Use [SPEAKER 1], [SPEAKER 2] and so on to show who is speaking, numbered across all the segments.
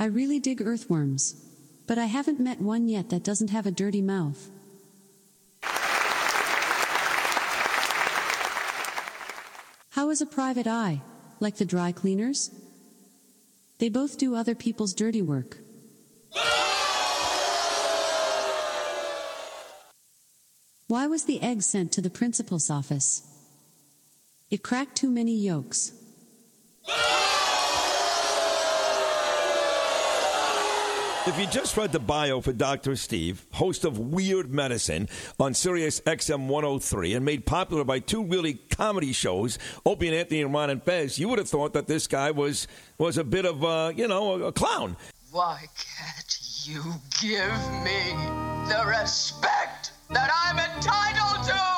[SPEAKER 1] I really dig earthworms, but I haven't met one yet that doesn't have a dirty mouth. How is a private eye? Like the dry cleaners? They both do other people's dirty work. Why was the egg sent to the principal's office? It cracked too many yolks.
[SPEAKER 2] If you just read the bio for Dr. Steve, host of Weird Medicine on Sirius XM 103 and made popular by two really comedy shows, Opie and Anthony and Ron and Fez, you would have thought that this guy was was a bit of a, you know, a, a clown.
[SPEAKER 3] Why can't you give me the respect that I'm entitled to?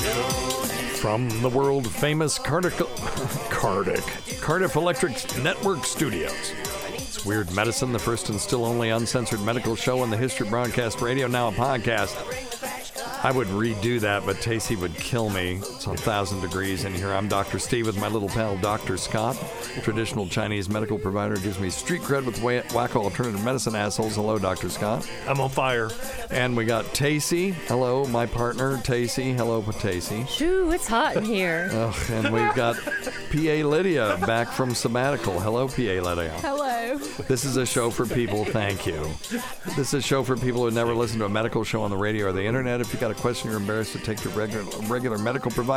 [SPEAKER 4] From the world famous Cardiff, Cardiff, Cardiff Electric Network Studios. It's Weird Medicine, the first and still only uncensored medical show in the History of Broadcast Radio, now a podcast. I would redo that, but Tacy would kill me. It's a thousand degrees in here. I'm Dr. Steve with my little pal, Dr. Scott, traditional Chinese medical provider. Gives me street cred with wa- wacko alternative medicine assholes. Hello, Dr. Scott.
[SPEAKER 5] I'm on fire.
[SPEAKER 4] And we got Tacy. Hello, my partner, Tacy. Hello, Tacy.
[SPEAKER 6] Ooh, it's hot in here.
[SPEAKER 4] Ugh, and we've got PA Lydia back from sabbatical. Hello, PA Lydia.
[SPEAKER 6] Hello.
[SPEAKER 4] This is a show for people. Thank you. This is a show for people who never listen to a medical show on the radio or the internet. If you got a question you're embarrassed to take to regular regular medical provider,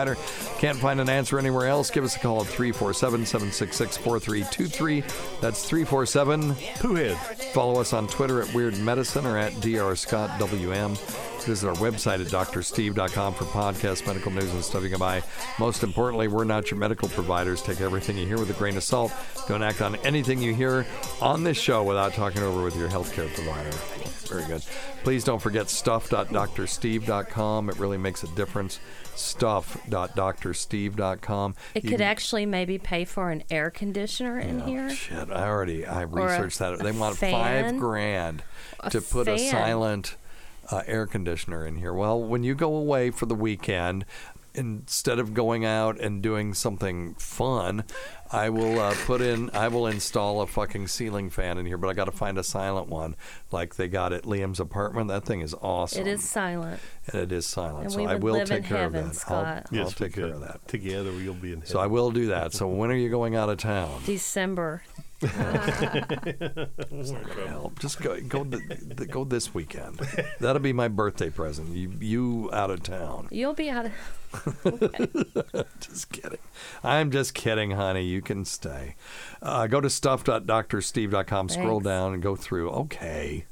[SPEAKER 4] can't find an answer anywhere else, give us a call at 347-766-4323. That's 347
[SPEAKER 5] Pooh head.
[SPEAKER 4] Follow us on Twitter at Weird Medicine or at Dr. Scott WM. Visit our website at drsteve.com for podcasts, medical news, and stuff you can buy. Most importantly, we're not your medical providers. Take everything you hear with a grain of salt. Don't act on anything you hear on this show without talking over with your healthcare provider. Very good. Please don't forget stuff.drsteve.com. It really makes a difference. Stuff.drsteve.com.
[SPEAKER 5] It
[SPEAKER 4] You
[SPEAKER 5] could actually maybe pay for an air conditioner in
[SPEAKER 4] Oh,
[SPEAKER 5] here.
[SPEAKER 4] Shit, I already I
[SPEAKER 5] a-
[SPEAKER 4] researched that. They want
[SPEAKER 5] fan?
[SPEAKER 4] five grand
[SPEAKER 5] A
[SPEAKER 4] to put a silent uh, air conditioner in here. Well, when you go away for the weekend, instead of going out and doing something fun, I will uh, put in. I will install a fucking ceiling fan in here, but I got to find a silent one, like they got at Liam's apartment. That thing is awesome.
[SPEAKER 5] It is silent.
[SPEAKER 4] and it is silent.
[SPEAKER 5] And
[SPEAKER 4] so
[SPEAKER 5] we
[SPEAKER 4] I
[SPEAKER 5] would
[SPEAKER 4] will
[SPEAKER 5] live
[SPEAKER 4] take
[SPEAKER 5] in
[SPEAKER 4] care
[SPEAKER 5] heaven,
[SPEAKER 4] of that.
[SPEAKER 5] Scott.
[SPEAKER 4] I'll, I'll
[SPEAKER 6] Yes, we
[SPEAKER 4] take care of that.
[SPEAKER 6] Together, you'll be in heaven.
[SPEAKER 4] So I will do that. So when are you going out of town?
[SPEAKER 5] December.
[SPEAKER 4] Help. Just go go th- go this weekend. That'll be my birthday present. You you out of town.
[SPEAKER 5] You'll be out of.
[SPEAKER 4] just kidding. I'm just kidding, honey. You can stay. Uh, go to stuff.drsteve.com. Scroll
[SPEAKER 5] Thanks.
[SPEAKER 4] down and go through. Okay.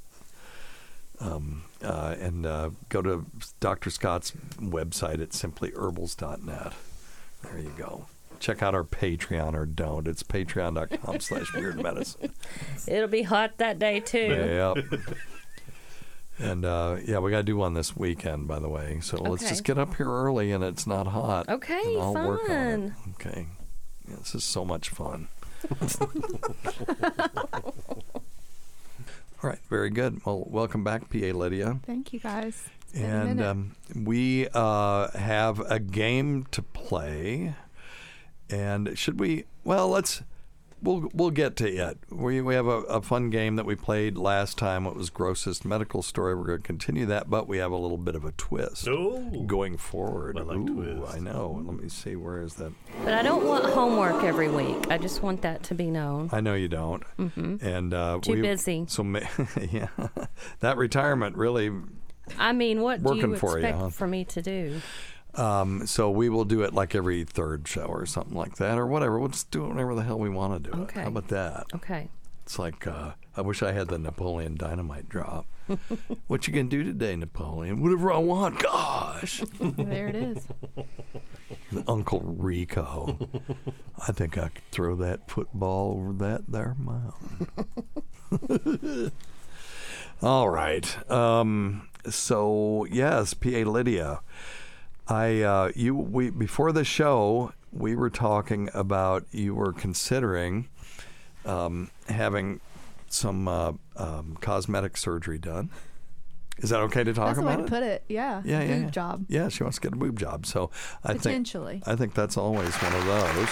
[SPEAKER 4] Um, uh, and uh, go to Dr. Scott's website at simplyherbals.net. There you go. Check out our Patreon or don't. It's patreon.com slash weird medicine.
[SPEAKER 5] It'll be hot that day too.
[SPEAKER 4] Yep. And uh, yeah, we got to do one this weekend, by the way. So let's
[SPEAKER 5] Okay.
[SPEAKER 4] just get up here early and it's not hot.
[SPEAKER 5] Okay,
[SPEAKER 4] and I'll work on it.
[SPEAKER 5] fun.
[SPEAKER 4] Okay. Yeah, this is so much fun. All right, very good. Well, welcome back, PA Lydia.
[SPEAKER 7] Thank you guys. It's been a
[SPEAKER 4] And um, we uh, have a game to play. And should we? Well, let's. We'll we'll get to it. We we have a, a fun game that we played last time. It was grossest medical story. We're going to continue that, but we have a little bit of a twist
[SPEAKER 6] Oh.
[SPEAKER 4] going forward.
[SPEAKER 6] I like
[SPEAKER 4] Ooh,
[SPEAKER 6] twists.
[SPEAKER 4] I know. Let me see. Where is that?
[SPEAKER 5] But I don't want homework every week. I just want that to be known.
[SPEAKER 4] I know you don't.
[SPEAKER 5] Mm-hmm.
[SPEAKER 4] And uh,
[SPEAKER 5] Too
[SPEAKER 4] we-
[SPEAKER 5] busy.
[SPEAKER 4] So ma- yeah, that retirement really
[SPEAKER 5] I mean, what do
[SPEAKER 4] Working
[SPEAKER 5] you
[SPEAKER 4] for you,
[SPEAKER 5] expect
[SPEAKER 4] huh?
[SPEAKER 5] for me to do?
[SPEAKER 4] Um, so we will do it like every third show or something like that, or whatever. We'll just do it whenever the hell we want to do it.
[SPEAKER 5] Okay.
[SPEAKER 4] How about that?
[SPEAKER 5] Okay.
[SPEAKER 4] It's like uh, I wish I had the Napoleon Dynamite drop. what you gonna do today, Napoleon? Whatever I want. Gosh,
[SPEAKER 7] there it is.
[SPEAKER 4] Uncle Rico. I think I could throw that football over that there mountain. All right. Um, so yes, PA Lydia. I uh, you we before the show we were talking about you were considering um, having some uh, um, cosmetic surgery done. Is that okay to talk
[SPEAKER 7] That's the way
[SPEAKER 4] about
[SPEAKER 7] to put it. Yeah.
[SPEAKER 4] Yeah, yeah,
[SPEAKER 7] Boob
[SPEAKER 4] yeah.
[SPEAKER 7] job.
[SPEAKER 4] Yeah, she wants to get a boob job. So I
[SPEAKER 7] Potentially.
[SPEAKER 4] think I think that's always one of those.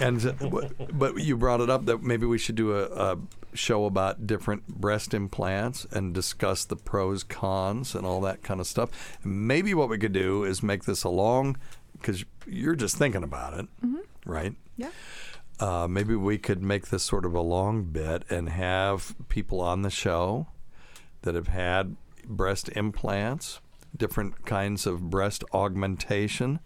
[SPEAKER 4] And uh, but- but you brought it up that maybe we should do a, a show about different breast implants and discuss the pros, cons, and all that kind of stuff. Maybe what we could do is make this a long, because you're just thinking about it, right?
[SPEAKER 7] Yeah.
[SPEAKER 4] Uh, maybe we could make this sort of a long bit and have people on the show that have had breast implants, different kinds of breast augmentation.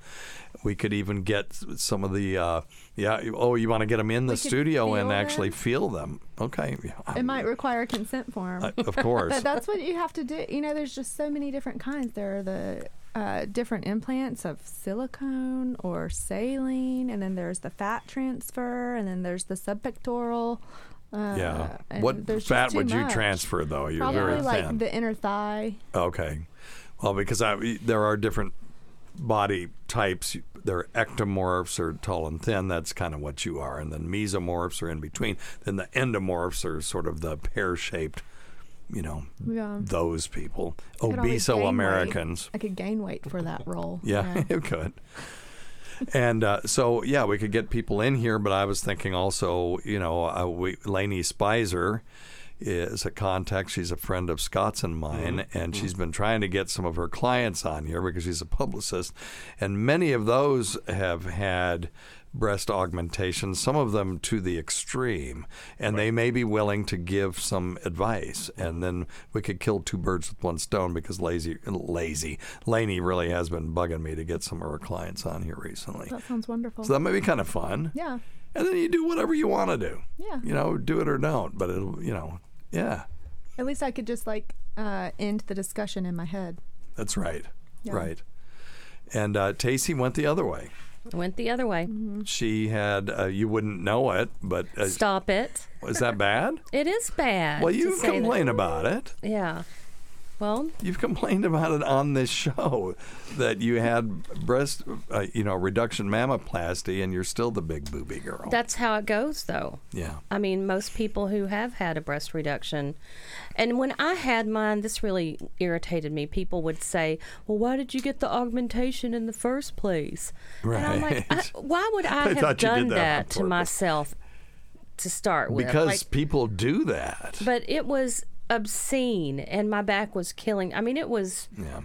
[SPEAKER 4] We could even get some of the, uh, yeah, oh, you want to get them in the studio and
[SPEAKER 7] feel
[SPEAKER 4] actually feel them. Okay.
[SPEAKER 7] It might require a consent form.
[SPEAKER 4] Uh, of course.
[SPEAKER 7] but that's what you have to do. You know, there's just so many different kinds. There are the uh, different implants of silicone or saline, and then there's the fat transfer, and then there's the subpectoral. Uh,
[SPEAKER 4] yeah. What fat would you transfer, though? You're
[SPEAKER 7] Probably
[SPEAKER 4] very
[SPEAKER 7] like
[SPEAKER 4] thin.
[SPEAKER 7] the inner thigh.
[SPEAKER 4] Okay. Well, because I, there are different body types. There are ectomorphs or tall and thin. That's kind of what you are. And then mesomorphs are in between. Then the endomorphs are sort of the pear shaped, you know,
[SPEAKER 7] Yeah.
[SPEAKER 4] those people. Obeso. Americans.
[SPEAKER 7] I could gain weight for that role.
[SPEAKER 4] Yeah, you could. and uh, so, yeah, we could get people in here, but I was thinking also, you know, uh, we, Lainey Spicer is a contact. She's a friend of Scott's and mine, mm-hmm. and she's mm-hmm. been trying to get some of her clients on here because she's a publicist. And many of those have had breast augmentation, some of them to the extreme, and they may be willing to give some advice. And then we could kill two birds with one stone because lazy, lazy, Lainey really has been bugging me to get some of her clients on here recently.
[SPEAKER 7] That sounds wonderful.
[SPEAKER 4] So that may be kind of fun.
[SPEAKER 7] yeah.
[SPEAKER 4] And then you do whatever you want to do.
[SPEAKER 7] Yeah.
[SPEAKER 4] You know, do it or don't, but it'll, you know, yeah.
[SPEAKER 7] At least I could just like uh, end the discussion in my head.
[SPEAKER 4] That's right.
[SPEAKER 7] Yeah.
[SPEAKER 4] Right. And uh, Tacey went the other way.
[SPEAKER 5] Went the other way.
[SPEAKER 7] Mm-hmm.
[SPEAKER 4] She had, uh, you wouldn't know it, but uh,
[SPEAKER 5] Stop it.
[SPEAKER 4] was that bad?
[SPEAKER 5] It is bad.
[SPEAKER 4] Well, you
[SPEAKER 5] say that.
[SPEAKER 4] complain about it.
[SPEAKER 5] Yeah. Well,
[SPEAKER 4] You've complained about it on this show that you had breast, uh, you know, reduction mammoplasty, and you're still the big booby girl.
[SPEAKER 5] that's how it goes, though.
[SPEAKER 4] yeah.
[SPEAKER 5] I mean, most people who have had a breast reduction, and when I had mine, this really irritated me. People would say, "Well, why did you get the augmentation in the first place?" And I'm like, I,
[SPEAKER 4] Right.
[SPEAKER 5] "Why would I,
[SPEAKER 4] I
[SPEAKER 5] have
[SPEAKER 4] thought you did
[SPEAKER 5] done
[SPEAKER 4] that
[SPEAKER 5] that, to myself to start with?"
[SPEAKER 4] Because
[SPEAKER 5] Like,
[SPEAKER 4] people do that.
[SPEAKER 5] but it was obscene, and my back was killing. I mean, it was
[SPEAKER 4] Yeah.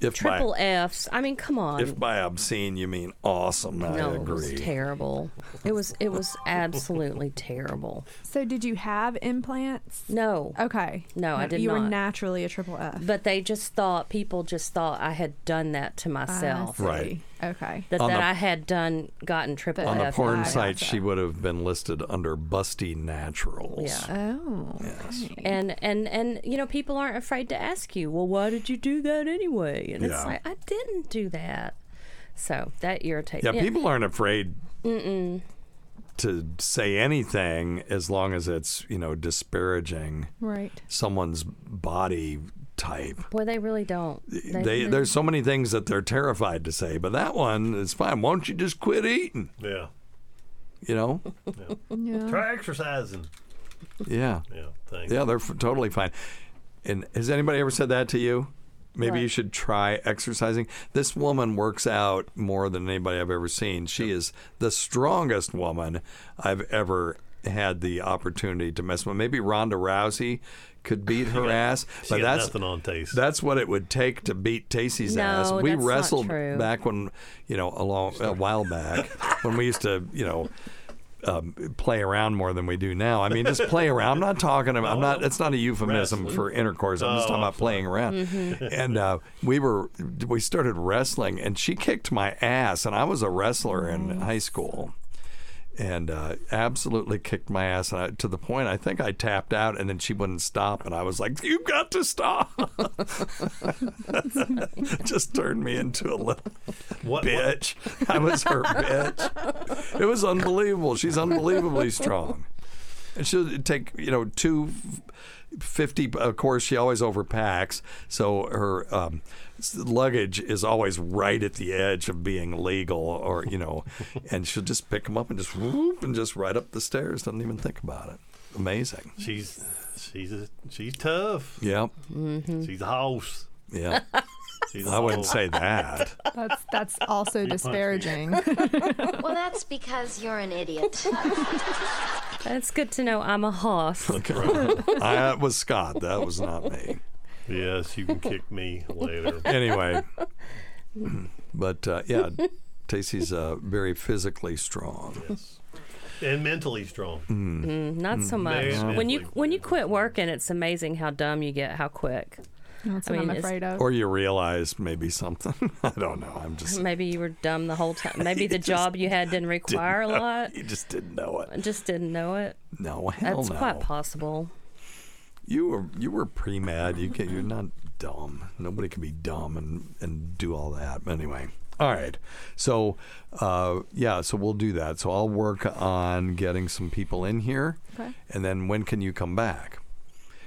[SPEAKER 4] If
[SPEAKER 5] triple
[SPEAKER 4] by,
[SPEAKER 5] Fs. I mean, come on.
[SPEAKER 4] if by obscene you mean awesome, I
[SPEAKER 5] no, it was terrible. It was it was absolutely terrible.
[SPEAKER 7] So, did you have implants?
[SPEAKER 5] No.
[SPEAKER 7] Okay.
[SPEAKER 5] No, I did
[SPEAKER 7] you
[SPEAKER 5] not.
[SPEAKER 7] were naturally a triple F.
[SPEAKER 5] But they just thought people just thought I had done that to myself.
[SPEAKER 7] I see.
[SPEAKER 4] Right.
[SPEAKER 7] Okay.
[SPEAKER 5] That,
[SPEAKER 4] On
[SPEAKER 5] that
[SPEAKER 4] the-
[SPEAKER 5] I had done gotten triple
[SPEAKER 4] On the
[SPEAKER 5] F.
[SPEAKER 4] porn site,
[SPEAKER 7] gotcha.
[SPEAKER 4] she would have been listed under Busty Naturals.
[SPEAKER 5] Yeah.
[SPEAKER 7] Oh.
[SPEAKER 4] Yes.
[SPEAKER 7] okay.
[SPEAKER 5] And and and you know people aren't afraid to ask you, well, why did you do that anyway? And
[SPEAKER 4] Yeah.
[SPEAKER 5] it's like I didn't do that. So that irritates.
[SPEAKER 4] Yeah,
[SPEAKER 5] me.
[SPEAKER 4] people aren't afraid to say anything as long as it's, you know, disparaging
[SPEAKER 7] Right.
[SPEAKER 4] someone's body type.
[SPEAKER 5] Boy, they really don't.
[SPEAKER 4] They, there's so many things that they're terrified to say, but that one is fine. Why don't you just quit eating?
[SPEAKER 6] Yeah.
[SPEAKER 4] You know?
[SPEAKER 7] Yeah.
[SPEAKER 6] Try exercising.
[SPEAKER 4] Yeah.
[SPEAKER 6] Yeah. Thanks.
[SPEAKER 4] Yeah, they're f- totally fine. And has anybody ever said that to you? Maybe you should try exercising. This woman works out more than anybody I've ever seen. She is the strongest woman I've ever had the opportunity to mess with. Maybe Ronda Rousey could beat her ass,
[SPEAKER 6] She
[SPEAKER 4] but
[SPEAKER 6] got
[SPEAKER 4] that's
[SPEAKER 6] nothing on taste.
[SPEAKER 4] that's what it would take to beat Tacey's
[SPEAKER 5] No,
[SPEAKER 4] ass. We
[SPEAKER 5] that's not
[SPEAKER 4] wrestled
[SPEAKER 5] true.
[SPEAKER 4] back when, you know, a long a while back when we used to, you know, um, play around more than we do now. I mean, just play around. I'm not talking about. I'm not. It's not a euphemism
[SPEAKER 6] Wrestling.
[SPEAKER 4] for intercourse. I'm just
[SPEAKER 6] Oh,
[SPEAKER 4] talking about playing around.
[SPEAKER 5] Mm-hmm.
[SPEAKER 4] And uh, we were we started wrestling, and she kicked my ass, and I was a wrestler in high school. And uh, absolutely kicked my ass, and I, to the point I think I tapped out, and then she wouldn't stop, and I was like, "You've got to stop!" Just turned me into a little
[SPEAKER 6] What, what
[SPEAKER 4] bitch. I was her bitch. It was unbelievable. She's unbelievably strong. And she'll take, you know, two fifty. Of course, she always overpacks, so her um, luggage is always right at the edge of being legal, or you know, and she'll just pick them up and just whoop and just right up the stairs. Doesn't even think about it. Amazing.
[SPEAKER 6] she's she's a, she's tough.
[SPEAKER 4] Yep. Mm-hmm.
[SPEAKER 6] She's a house.
[SPEAKER 4] Yeah.
[SPEAKER 6] She's a
[SPEAKER 4] I wouldn't say that.
[SPEAKER 7] That's that's also disparaging.
[SPEAKER 8] Well, that's because you're an idiot.
[SPEAKER 5] That's good to know I'm a hoss.
[SPEAKER 4] I, that was Scott. That was not me.
[SPEAKER 6] Yes, you can kick me later.
[SPEAKER 4] anyway, but uh, yeah, Tacy's uh, very physically strong. Yes.
[SPEAKER 6] and mentally strong.
[SPEAKER 4] Mm.
[SPEAKER 5] Not so much.
[SPEAKER 6] Very
[SPEAKER 5] When you when you quit working, it's amazing how dumb you get, how quick.
[SPEAKER 7] That's
[SPEAKER 5] I
[SPEAKER 7] what
[SPEAKER 5] mean,
[SPEAKER 7] I'm afraid of.
[SPEAKER 4] Or you realize maybe something. I don't know. I'm just
[SPEAKER 5] Maybe you were dumb the whole time. Maybe the job you had didn't require a lot.
[SPEAKER 4] you just didn't know it.
[SPEAKER 5] Just didn't know it.
[SPEAKER 4] No, hell
[SPEAKER 5] That's
[SPEAKER 4] no.
[SPEAKER 5] quite possible.
[SPEAKER 4] You were you were pre med. You can, you're not dumb. Nobody can be dumb and and do all that. But anyway. All right. So, uh, yeah, so we'll do that. So I'll work on getting some people in here.
[SPEAKER 7] Okay.
[SPEAKER 4] And then when can you come back?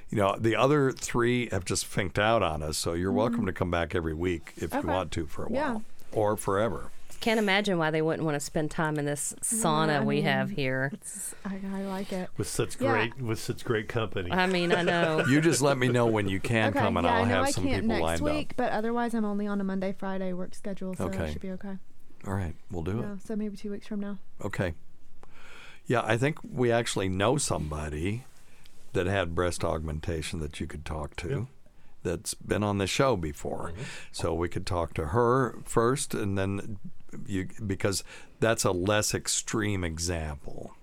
[SPEAKER 4] You know, the other three have just finked out on us, so you're welcome to come back every week if
[SPEAKER 7] Mm-hmm. Okay.
[SPEAKER 4] you want to for a
[SPEAKER 7] Yeah.
[SPEAKER 4] while or forever.
[SPEAKER 5] Can't imagine why they wouldn't want to spend time in this sauna
[SPEAKER 7] I
[SPEAKER 5] we
[SPEAKER 7] mean,
[SPEAKER 5] have here.
[SPEAKER 7] I, I like it.
[SPEAKER 6] With such
[SPEAKER 7] Yeah.
[SPEAKER 6] great with such great company.
[SPEAKER 5] I mean, I know.
[SPEAKER 4] You just let me know when you can
[SPEAKER 7] okay,
[SPEAKER 4] come, and
[SPEAKER 7] yeah,
[SPEAKER 4] I'll
[SPEAKER 7] I know
[SPEAKER 4] have
[SPEAKER 7] I
[SPEAKER 4] some
[SPEAKER 7] can't
[SPEAKER 4] people
[SPEAKER 7] next
[SPEAKER 4] lined
[SPEAKER 7] week, but otherwise I'm only on a Monday Friday work schedule, so
[SPEAKER 4] Okay.
[SPEAKER 7] that should be okay.
[SPEAKER 4] All right, we'll do
[SPEAKER 7] Yeah, so maybe two weeks from now.
[SPEAKER 4] Okay. Yeah, I think we actually know somebody that had breast augmentation that you could talk to. That's been on the show before, mm-hmm. so we could talk to her first, and then you because that's a less extreme example.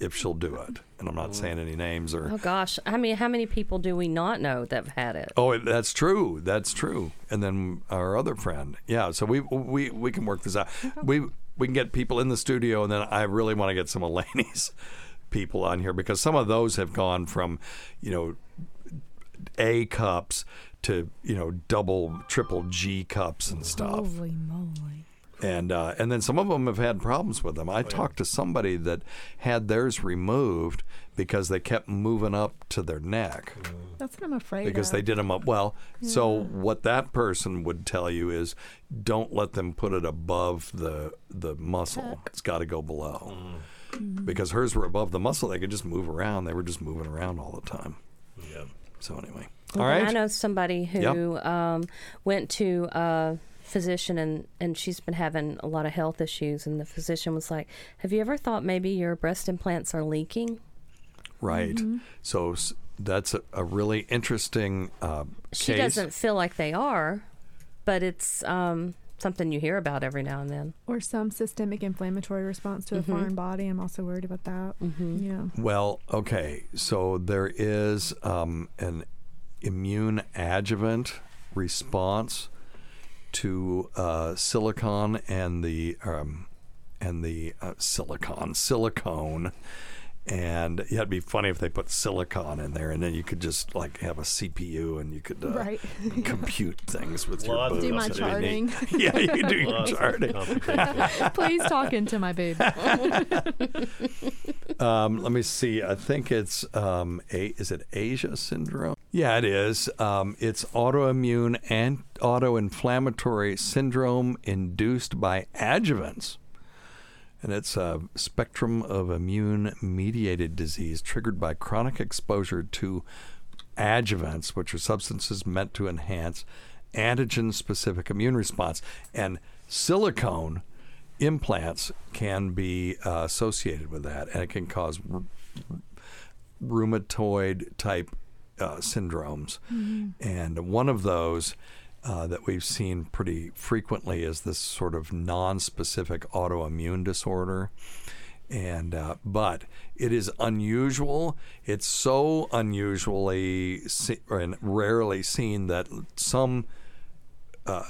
[SPEAKER 4] If she'll do it, and I'm not mm. saying any names or
[SPEAKER 5] Oh gosh, I mean, how many people do we not know that've had it?
[SPEAKER 4] Oh, that's true. That's true. And then our other friend, yeah. So we we we can work this out. We we can get people in the studio, and then I really want to get some of Laney's people on here because some of those have gone from, you know, A cups to you know double, triple G cups and stuff.
[SPEAKER 7] Holy moly.
[SPEAKER 4] And uh, and then some of them have had problems with them. I talked to somebody that had theirs removed because they kept moving up to their neck
[SPEAKER 7] That's what I'm afraid of.
[SPEAKER 4] because
[SPEAKER 7] of.
[SPEAKER 4] they did them up well. So what that person would tell you is, don't let them put it above the the muscle. It's got to go below. Because hers were above the muscle, they could just move around. They were just moving around all the time.
[SPEAKER 6] Yeah.
[SPEAKER 4] So anyway,
[SPEAKER 5] Well,
[SPEAKER 4] all right.
[SPEAKER 5] I know somebody who um, went to a physician and, and she's been having a lot of health issues. And the physician was like, Have you ever thought maybe your breast implants are leaking?
[SPEAKER 4] Right.
[SPEAKER 5] Mhm.
[SPEAKER 4] So that's a, a really interesting uh,
[SPEAKER 5] She
[SPEAKER 4] case.
[SPEAKER 5] doesn't feel like they are, but it's um, something you hear about every now and then.
[SPEAKER 7] Or some systemic inflammatory response to a
[SPEAKER 5] Mhm.
[SPEAKER 7] foreign body. I'm also worried about that. Mm-hmm. Yeah.
[SPEAKER 4] Well, okay. So there is um, an immune adjuvant response to uh, silicon and the um, and the uh, silicon silicone. And yeah, it'd be funny if they put silicon in there, and then you could just like have a CPU, and you could uh,
[SPEAKER 7] Right.
[SPEAKER 4] compute things with your
[SPEAKER 6] Lots of
[SPEAKER 4] boobs.
[SPEAKER 7] Do my charting.
[SPEAKER 4] yeah, you can do your charting.
[SPEAKER 7] Please talk into my baby.
[SPEAKER 4] Um, let me see. I think it's um, a is it ASIA syndrome? Yeah, it is. Um, it's autoimmune and autoinflammatory syndrome induced by adjuvants. And it's a spectrum of immune mediated disease triggered by chronic exposure to adjuvants, which are substances meant to enhance antigen specific immune response. And silicone implants can be uh, associated with that, and it can cause r- rheumatoid type uh, syndromes. And one of those uh, that we've seen pretty frequently is this sort of non-specific autoimmune disorder. And uh, but it is unusual. It's so unusually se- and rarely seen that some uh,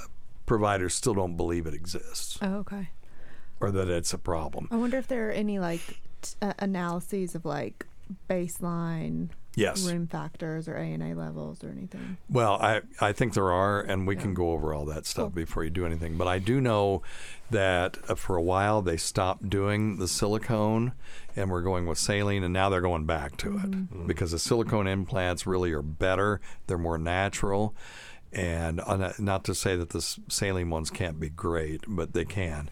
[SPEAKER 4] providers still don't believe it exists
[SPEAKER 7] Oh, okay.
[SPEAKER 4] or that it's a problem.
[SPEAKER 7] I wonder if there are any like t- uh, analyses of like baseline
[SPEAKER 4] Yes.
[SPEAKER 7] rheum factors or ANA levels or anything.
[SPEAKER 4] Well, I, I think there are, and we can go over all that stuff before you do anything. But I do know that uh, for a while they stopped doing the silicone and we're going with saline, and now they're going back to it because the silicone implants really are better, they're more natural. And uh, not to say that the saline ones can't be great, but they can.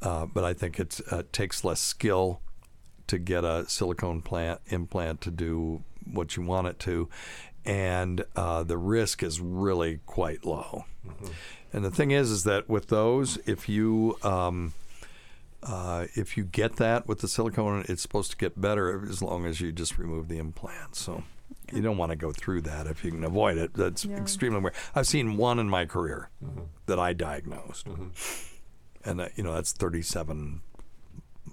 [SPEAKER 4] Uh, but I think it uh, takes less skill to get a silicone plant implant to do what you want it to, and uh, the risk is really quite low. And the thing is, is that with those, if you um, uh, if you get that with the silicone, it's supposed to get better as long as you just remove the implant. So you don't want to go through that if you can avoid it. That's
[SPEAKER 7] Yeah.
[SPEAKER 4] extremely rare. I've seen one in my career that I diagnosed, and that, you know that's thirty-seven,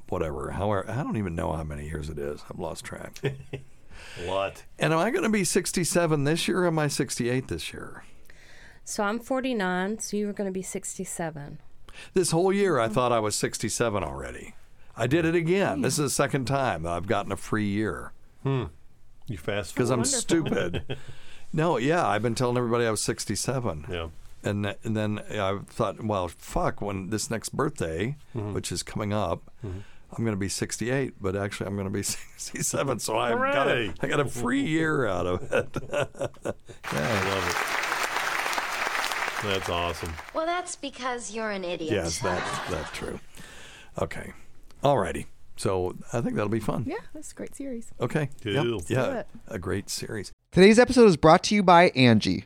[SPEAKER 4] whatever. However, I don't even know how many years it is. I've lost track.
[SPEAKER 6] A lot.
[SPEAKER 4] and am I going to be sixty-seven this year? or Am I sixty-eight this year?
[SPEAKER 5] So I'm 49, so you were going to be 67.
[SPEAKER 4] This whole year, I thought I was 67 already. I did it again. This is the second time I've gotten a free year
[SPEAKER 6] Hmm. You fast forward
[SPEAKER 4] because I'm
[SPEAKER 6] forward.
[SPEAKER 4] stupid. no, yeah, I've been telling everybody I was 67.
[SPEAKER 6] Yeah.
[SPEAKER 4] And, th- and then I thought, well, fuck, when this next birthday,
[SPEAKER 6] Mm-hmm.
[SPEAKER 4] which is coming up, I'm going to be 68, but actually I'm going to be 67. So I got a,
[SPEAKER 6] Hooray.
[SPEAKER 4] I got a free year out of it.
[SPEAKER 6] yeah, I love it. That's awesome.
[SPEAKER 8] Well, that's because you're an idiot.
[SPEAKER 4] yes, that's that's true. Okay, alrighty. So I think that'll be fun.
[SPEAKER 7] Yeah, that's a great series.
[SPEAKER 4] Okay. Yep.
[SPEAKER 6] Cool.
[SPEAKER 4] Yeah.
[SPEAKER 7] do.
[SPEAKER 4] A great series.
[SPEAKER 9] Today's episode is brought to you by Angi.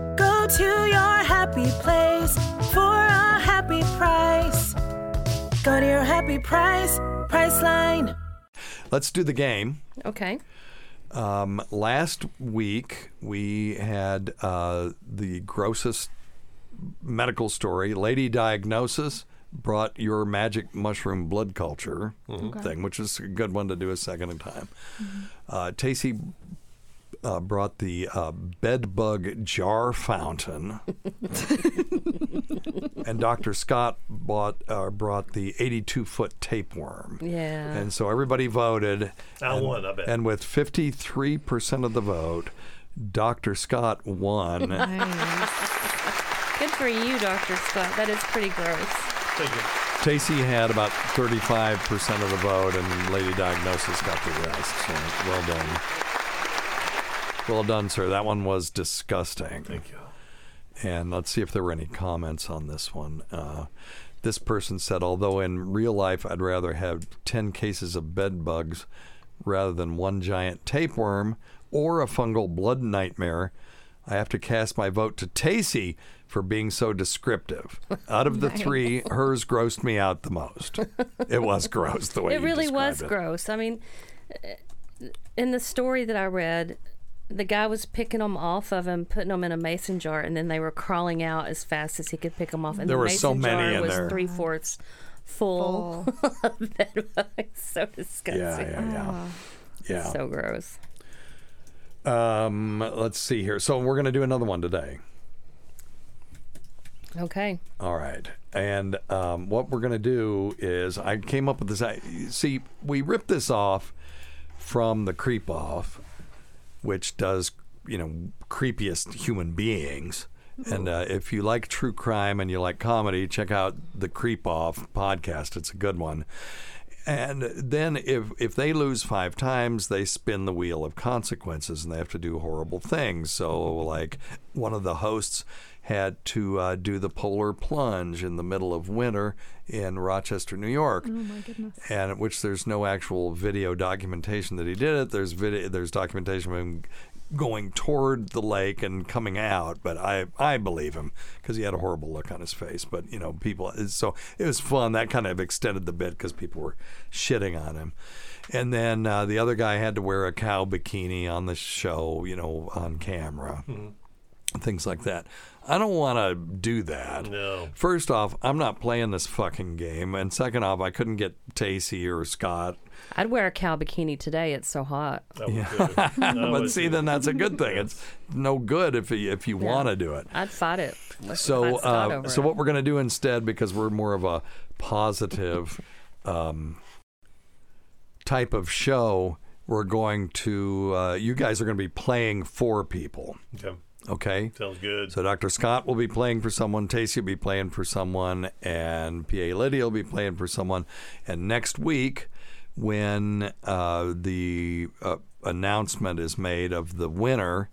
[SPEAKER 10] Go to your happy place for a happy price. Go to your happy price, Priceline.
[SPEAKER 4] Let's do the game.
[SPEAKER 5] Okay.
[SPEAKER 4] Um, last week we had uh, the grossest medical story. Lady Diagnosis brought your magic mushroom blood culture.
[SPEAKER 6] Okay.
[SPEAKER 4] thing, which is a good one to do a second time. Uh, Tacey uh, brought the uh, bed bug jar fountain, and Dr. Scott bought uh, brought the 82 foot tapeworm.
[SPEAKER 5] Yeah.
[SPEAKER 4] And so everybody voted.
[SPEAKER 6] I
[SPEAKER 4] and,
[SPEAKER 6] won, I bet.
[SPEAKER 4] And with 53% of the vote, Dr. Scott won.
[SPEAKER 5] Good for you, Dr. Scott. That is pretty gross.
[SPEAKER 6] Thank you.
[SPEAKER 4] Tacey had about 35% of the vote, and Lady Diagnosis got the rest. So well done. Well done, sir. That one was disgusting.
[SPEAKER 6] Thank you.
[SPEAKER 4] And let's see if there were any comments on this one. Uh, this person said, although in real life I'd rather have 10 cases of bed bugs rather than one giant tapeworm or a fungal blood nightmare, I have to cast my vote to Tacey for being so descriptive. Out of the three, hers grossed me out the most. It was gross the way
[SPEAKER 5] it
[SPEAKER 4] you
[SPEAKER 5] really was
[SPEAKER 4] described it.
[SPEAKER 5] gross. I mean, in the story that I read, the guy was picking them off of him, putting them in a mason jar, and then they were crawling out as fast as he could pick them off. And
[SPEAKER 4] There
[SPEAKER 5] the
[SPEAKER 4] were
[SPEAKER 5] mason
[SPEAKER 4] so many
[SPEAKER 5] jar
[SPEAKER 4] in
[SPEAKER 5] was
[SPEAKER 4] there.
[SPEAKER 5] three fourths full. of bed bugs. so disgusting.
[SPEAKER 4] Yeah, yeah, yeah. Yeah.
[SPEAKER 5] So gross.
[SPEAKER 4] Um, let's see here. So we're going to do another one today.
[SPEAKER 5] Okay.
[SPEAKER 4] All right. And um, what we're going to do is I came up with this. I, see, we ripped this off from the Creep Off, which does, you know, creepiest human beings. And uh, if you like true crime and you like comedy, check out the Creep Off podcast. It's a good one. And then if if they lose five times, they spin the wheel of consequences and they have to do horrible things. So like one of the hosts had to uh, do the polar plunge in the middle of winter in Rochester, New York.
[SPEAKER 7] Oh my goodness.
[SPEAKER 4] And which there's no actual video documentation that he did it. There's video, there's documentation of him going toward the lake and coming out, but I I believe him because he had a horrible look on his face. But you know, people so it was fun. That kind of extended the bit because people were shitting on him. And then uh, the other guy had to wear a cow bikini on the show, you know, on camera. Things like that. I don't want to do that.
[SPEAKER 6] No.
[SPEAKER 4] First off, I'm not playing this fucking game, and second off, I couldn't get Tacey or Scott
[SPEAKER 5] I'd wear a cow bikini today. It's so hot.
[SPEAKER 4] yeah. but see, then that's a good thing. It's no good if you, if you
[SPEAKER 5] Yeah.
[SPEAKER 4] want to do it.
[SPEAKER 5] I'd fight it. Let's
[SPEAKER 4] So,
[SPEAKER 5] fight Scott
[SPEAKER 4] uh,
[SPEAKER 5] over
[SPEAKER 4] so
[SPEAKER 5] it.
[SPEAKER 4] what we're going to do instead, because we're more of a positive um, type of show, we're going to. Uh, you guys are going to be playing for people.
[SPEAKER 6] Okay.
[SPEAKER 4] Okay.
[SPEAKER 6] Sounds good.
[SPEAKER 4] So Dr. Scott will be playing for someone, Tacey will be playing for someone, and PA Lydia will be playing for someone. And next week, when uh, the uh, announcement is made of the winner,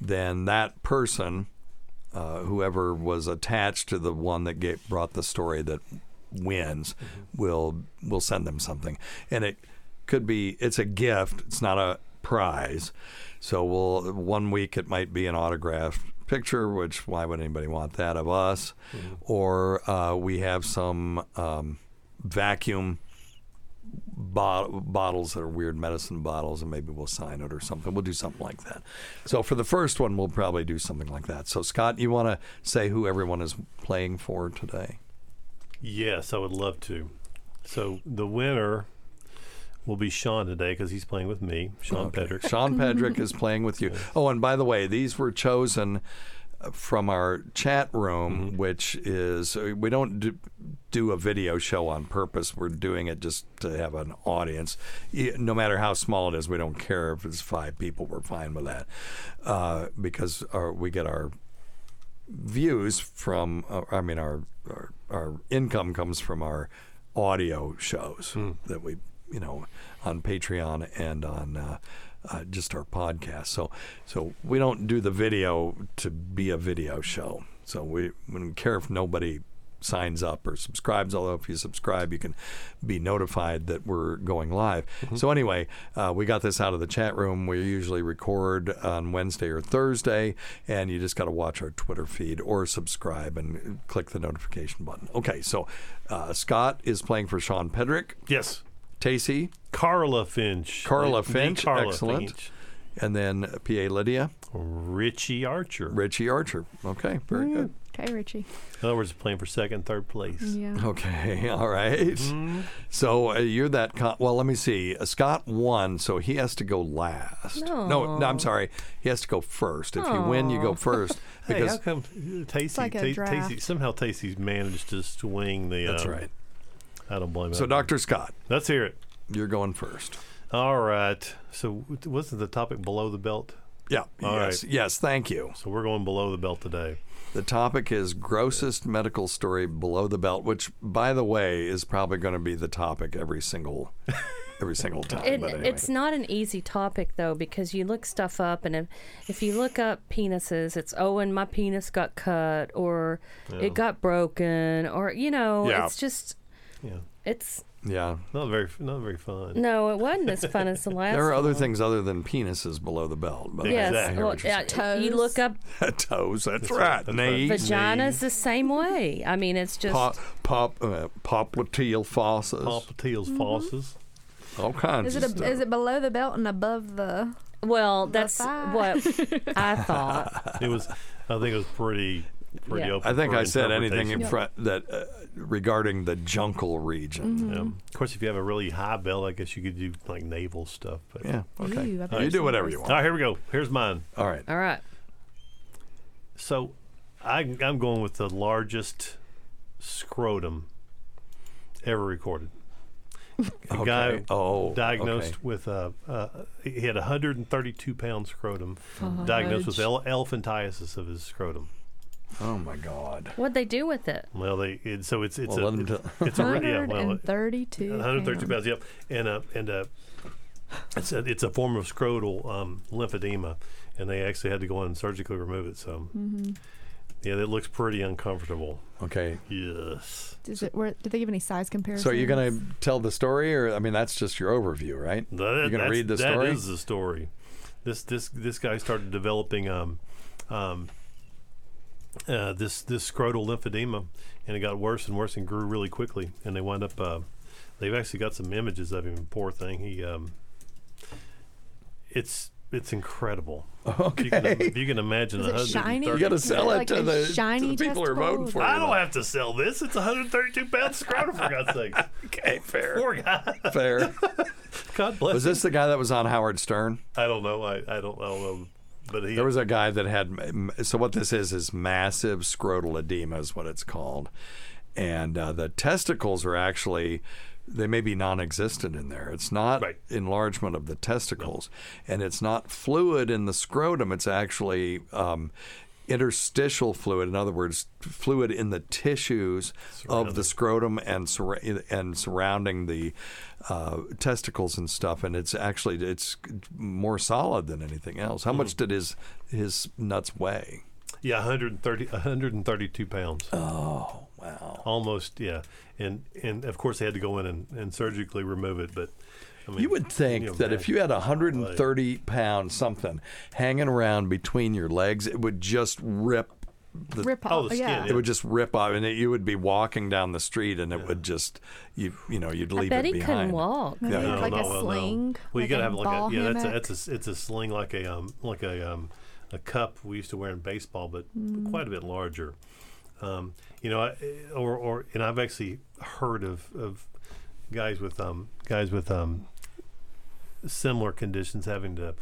[SPEAKER 4] then that person, uh, whoever was attached to the one that gave, brought the story that wins, will will send them something, and it could be it's a gift. It's not a prize. So we'll one week it might be an autographed picture, which why would anybody want that of us? Or uh, we have some um, vacuum bo- bottles that are weird medicine bottles, and maybe we'll sign it or something. We'll do something like that. So for the first one, we'll probably do something like that. So Scott, you want to say who everyone is playing for today?
[SPEAKER 6] Yes, I would love to. So the winner will be Sean today because he's playing with me, Sean
[SPEAKER 4] Okay.
[SPEAKER 6] Pedrick.
[SPEAKER 4] Sean Pedrick is playing with you. Oh, and by the way, these were chosen uh, from our chat room, which is uh, we don't do, do a video show on purpose. We're doing it just to have an audience. No matter how small it is, we don't care if it's five people. We're fine with that uh, because our, we get our views from uh, I mean our, our our income comes from our audio shows that we you know on Patreon and on uh, uh, just our podcast. So so we don't do the video to be a video show. So we, we don't care if nobody signs up or subscribes. Although if you subscribe, you can be notified that we're going live. So anyway, uh, we got this out of the chat room. We usually record on Wednesday or Thursday, and you just got to watch our Twitter feed or subscribe and click the notification button. Okay, so uh, Scott is playing for Sean Pedrick.
[SPEAKER 6] Yes.
[SPEAKER 4] Tacy.
[SPEAKER 6] Carla Finch.
[SPEAKER 4] Carla
[SPEAKER 6] The- the
[SPEAKER 4] Finch.
[SPEAKER 6] Carla
[SPEAKER 4] Excellent.
[SPEAKER 6] Finch.
[SPEAKER 4] And then P.A. Lydia.
[SPEAKER 6] Richie Archer.
[SPEAKER 4] Richie Archer. Okay, very good.
[SPEAKER 7] Okay, Richie.
[SPEAKER 6] In other words, playing for second, third place.
[SPEAKER 7] Yeah.
[SPEAKER 4] Okay, all right.
[SPEAKER 6] Mm-hmm.
[SPEAKER 4] So uh, you're that. Con- well, let me see. Uh, Scott won, so he has to go last. No, no, I'm sorry. He has to go first. If you win, you go first.
[SPEAKER 6] Hey,
[SPEAKER 4] Because
[SPEAKER 6] how come uh, Tacey,
[SPEAKER 7] like a draft.
[SPEAKER 6] Tacey somehow Tacey's managed to swing the.
[SPEAKER 4] That's
[SPEAKER 6] um,
[SPEAKER 4] right.
[SPEAKER 6] I don't blame him.
[SPEAKER 4] so, Doctor Scott,
[SPEAKER 6] Let's hear it.
[SPEAKER 4] you're going first.
[SPEAKER 6] All right. So wasn't the topic below the belt?
[SPEAKER 4] Yeah.
[SPEAKER 6] All
[SPEAKER 4] yes.
[SPEAKER 6] right.
[SPEAKER 4] Yes. Thank you.
[SPEAKER 6] So we're going below the belt today.
[SPEAKER 4] The topic is grossest medical story below the belt, which, by the way, is probably going to be the topic every single, every single time.
[SPEAKER 5] It,
[SPEAKER 4] anyway.
[SPEAKER 5] It's not an easy topic though because you look stuff up and if, if you look up penises, it's oh and my penis got cut or
[SPEAKER 6] Yeah.
[SPEAKER 5] it got broken or you know
[SPEAKER 4] Yeah.
[SPEAKER 5] it's just
[SPEAKER 6] Yeah.
[SPEAKER 5] it's
[SPEAKER 4] yeah.
[SPEAKER 6] Not very not very fun.
[SPEAKER 5] no it wasn't as fun as the last.
[SPEAKER 4] There are other
[SPEAKER 5] one.
[SPEAKER 4] things other than penises below the belt. But
[SPEAKER 5] Yes,
[SPEAKER 4] I hear
[SPEAKER 5] well,
[SPEAKER 4] what you're
[SPEAKER 5] yeah,
[SPEAKER 4] saying.
[SPEAKER 5] you look up
[SPEAKER 4] toes. That's, right. Knees.
[SPEAKER 5] vagina's the same way. I mean, it's just
[SPEAKER 4] pop, pop, uh, popliteal fossas.
[SPEAKER 6] Popliteal's fosses.
[SPEAKER 4] All kinds
[SPEAKER 7] Is it
[SPEAKER 4] of
[SPEAKER 7] a,
[SPEAKER 4] stuff.
[SPEAKER 7] is it below the belt and above the?
[SPEAKER 5] well, that's
[SPEAKER 7] thigh?
[SPEAKER 5] what I thought.
[SPEAKER 6] It was. I think it was pretty pretty
[SPEAKER 5] Yeah.
[SPEAKER 6] open.
[SPEAKER 4] I think I said anything in front that uh, regarding the jungle region.
[SPEAKER 7] Mm-hmm.
[SPEAKER 6] Yeah. Of course, if you have a really high belt, I guess you could do like navel stuff. But
[SPEAKER 4] Yeah. Okay.
[SPEAKER 7] Ooh, I bet
[SPEAKER 4] you do whatever you want.
[SPEAKER 6] right, here we go. Here's mine.
[SPEAKER 4] All right.
[SPEAKER 5] All right.
[SPEAKER 6] So, I, I'm going with the largest scrotum ever recorded. A
[SPEAKER 4] Okay.
[SPEAKER 6] guy
[SPEAKER 4] Oh,
[SPEAKER 6] diagnosed
[SPEAKER 4] okay.
[SPEAKER 6] with a uh, he had a 132 pound scrotum, diagnosed with ele- elephantiasis of his scrotum.
[SPEAKER 4] Oh my God.
[SPEAKER 5] What'd they do with it?
[SPEAKER 6] Well, they it, so it's it's
[SPEAKER 4] Well,
[SPEAKER 6] a
[SPEAKER 4] let 'em
[SPEAKER 6] it's,
[SPEAKER 4] tell-
[SPEAKER 6] it's a re- yeah well it-
[SPEAKER 7] 132.
[SPEAKER 6] 132
[SPEAKER 7] pounds.
[SPEAKER 6] pounds. Yep, and uh, and uh, it's a it's a form of scrotal um, lymphedema, and they actually had to go in and surgically remove it. So,
[SPEAKER 7] Mm-hmm.
[SPEAKER 6] yeah, that looks pretty uncomfortable.
[SPEAKER 4] Okay.
[SPEAKER 6] Yes.
[SPEAKER 7] Does it? Where, did they give any size comparison?
[SPEAKER 4] So you're going to tell the story, or I mean, that's just your overview, right?
[SPEAKER 6] That-
[SPEAKER 4] you're going to
[SPEAKER 6] that's-
[SPEAKER 4] read the story.
[SPEAKER 6] That is the story. This this this guy started developing um, um, uh, this this scrotal lymphedema, and it got worse and worse and grew really quickly. And they wound up. Uh, they've actually got some images of him. Poor thing. He. Um, it's it's incredible. If you can,
[SPEAKER 4] Okay.
[SPEAKER 6] if you can imagine
[SPEAKER 7] Is it
[SPEAKER 6] 130
[SPEAKER 7] shiny?
[SPEAKER 4] You got to sell
[SPEAKER 7] it
[SPEAKER 4] it
[SPEAKER 7] like
[SPEAKER 4] to the,
[SPEAKER 7] shiny
[SPEAKER 4] to the people who are voting for you.
[SPEAKER 6] I don't have to sell this. It's 132 pounds scrotum for God's sakes.
[SPEAKER 4] Okay, fair.
[SPEAKER 6] Poor guy.
[SPEAKER 4] Fair.
[SPEAKER 6] God bless.
[SPEAKER 4] Was
[SPEAKER 6] him.
[SPEAKER 4] this the guy that was on Howard Stern?
[SPEAKER 6] I don't know. I, I don't I don't know. But he
[SPEAKER 4] There was a guy that had. So what this is is massive scrotal edema is what it's called, and uh, the testicles are actually. They may be non-existent in there. It's not
[SPEAKER 6] Right.
[SPEAKER 4] enlargement of the testicles, and it's not fluid in the scrotum. It's actually um, interstitial fluid. In other words, fluid in the tissues of the scrotum and sur- and surrounding the uh, testicles and stuff. And it's actually it's more solid than anything else. How much did his his nuts weigh?
[SPEAKER 6] Yeah, 130, 132 pounds.
[SPEAKER 4] Oh wow!
[SPEAKER 6] Almost, yeah. And and of course they had to go in and, and surgically remove it. But I mean,
[SPEAKER 4] You would think
[SPEAKER 6] you
[SPEAKER 4] that if you had
[SPEAKER 6] imagine?
[SPEAKER 4] 130 pounds something hanging around between your legs, it would just rip the
[SPEAKER 7] Rip off, Oh, the skin, yeah.
[SPEAKER 4] It would just rip off, and it, you would be walking down the street, and it would just you you know you'd leave
[SPEAKER 5] bet
[SPEAKER 4] it
[SPEAKER 5] he
[SPEAKER 4] behind.
[SPEAKER 5] couldn't walk.
[SPEAKER 7] Maybe
[SPEAKER 6] No,
[SPEAKER 7] like
[SPEAKER 6] no,
[SPEAKER 7] a
[SPEAKER 6] well, no.
[SPEAKER 7] sling.
[SPEAKER 6] Well, you gotta have like a yeah. That's a,
[SPEAKER 7] hammock.
[SPEAKER 6] that's a it's a sling like a um like a um a cup we used to wear in baseball, but
[SPEAKER 7] Mm.
[SPEAKER 6] quite a bit larger. Um, you know, I, or or and I've actually heard of of guys with um guys with um similar conditions having to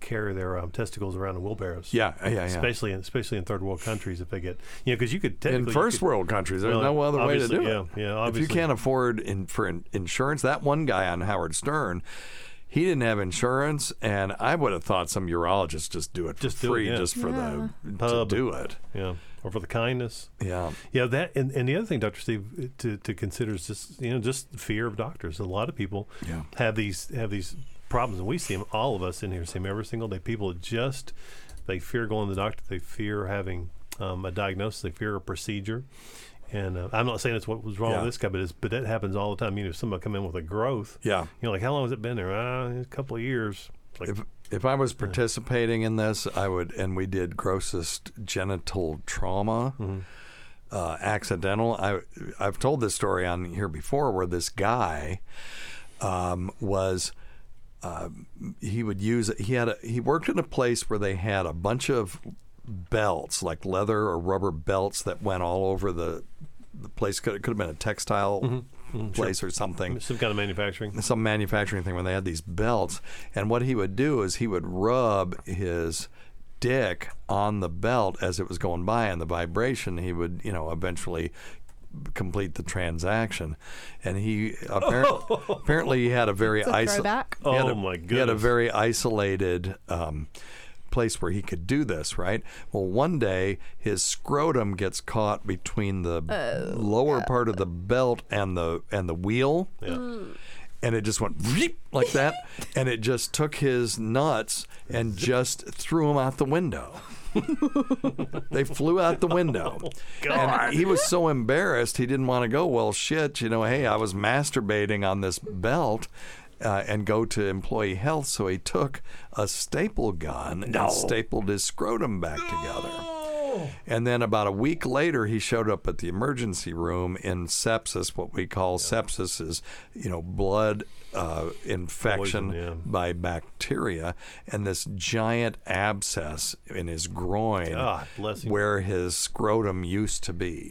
[SPEAKER 6] carry their um, testicles around in wheelbarrows.
[SPEAKER 4] Yeah, yeah, yeah.
[SPEAKER 6] Especially in especially in third world countries, if they get you know, because you could technically
[SPEAKER 4] in first
[SPEAKER 6] could-
[SPEAKER 4] world countries, there's
[SPEAKER 6] Well,
[SPEAKER 4] no other way to do
[SPEAKER 6] yeah,
[SPEAKER 4] it.
[SPEAKER 6] Yeah, obviously.
[SPEAKER 4] if you can't afford in, for in, insurance, that one guy on Howard Stern, he didn't have insurance, and I would have thought some urologists just do it for
[SPEAKER 6] Just do it,
[SPEAKER 4] free,
[SPEAKER 6] yeah.
[SPEAKER 4] just for
[SPEAKER 6] Yeah.
[SPEAKER 4] the
[SPEAKER 6] Pub.
[SPEAKER 4] to do it.
[SPEAKER 6] Yeah, or for the kindness.
[SPEAKER 4] Yeah,
[SPEAKER 6] yeah. That and, and the other thing, Doctor Steve, to, to consider is just you know just fear of doctors. A lot of people
[SPEAKER 4] Yeah.
[SPEAKER 6] have these have these problems, and we see them. All of us in here see them every single day. People just they fear going to the doctor. They fear having um, a diagnosis. They fear a procedure. And uh, I'm not saying it's what was wrong
[SPEAKER 4] Yeah.
[SPEAKER 6] with this guy, but it's, but that happens all the time. You know, if somebody come in with a growth,
[SPEAKER 4] Yeah.
[SPEAKER 6] you know, like how long has it been there? Uh, a couple of years. Like,
[SPEAKER 4] if if I was participating in this, I would, and we did grossest genital trauma,
[SPEAKER 6] Mm-hmm.
[SPEAKER 4] uh, accidental. I I've told this story on here before, where this guy um, was. Uh, he would use he had a, he worked in a place where they had a bunch of belts like leather or rubber belts that went all over the the place could, it could have been a textile
[SPEAKER 6] Mhm,
[SPEAKER 4] place
[SPEAKER 6] sure.
[SPEAKER 4] or something
[SPEAKER 6] some kind of manufacturing.
[SPEAKER 4] some manufacturing thing when they had these belts. And what he would do is he would rub his dick on the belt as it was going by, and the vibration he would, you know, eventually complete the transaction. And he apparently, apparently he had a very isolated.
[SPEAKER 7] throwback.
[SPEAKER 6] Oh, my
[SPEAKER 4] He had a very isolated. Um, place where he could do this right well one day his scrotum gets caught between the lower part of the belt and the and the wheel and it just went like that, and it just took his nuts and just threw him out the window. they flew out the window. And he was so embarrassed, he didn't want to go. Well, shit, you know, hey, I was masturbating on this belt. Uh, and go to employee health, so he took a staple gun and stapled his scrotum back together. And then about a week later, he showed up at the emergency room in sepsis. What we call sepsis is, you know, blood uh, infection
[SPEAKER 6] Poison, yeah.
[SPEAKER 4] by bacteria, and this giant abscess in his groin,
[SPEAKER 6] him.
[SPEAKER 4] where his scrotum used to be.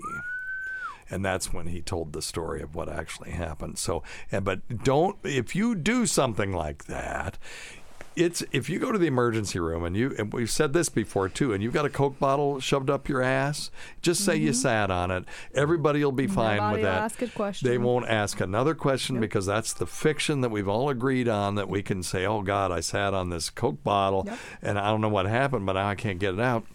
[SPEAKER 4] And that's when he told the story of what actually happened. So, but don't if you do something like that, it's if you go to the emergency room and you and we've said this before too, and you've got a Coke bottle shoved up your ass, just say you mm-hmm. sat on it. Everybody will be fine
[SPEAKER 7] Nobody
[SPEAKER 4] with that.
[SPEAKER 7] ask a question.
[SPEAKER 4] They won't ask another question because that's the fiction that we've all agreed on that we can say, "Oh God, I sat on this Coke bottle and I don't know what happened, but now I can't get it out."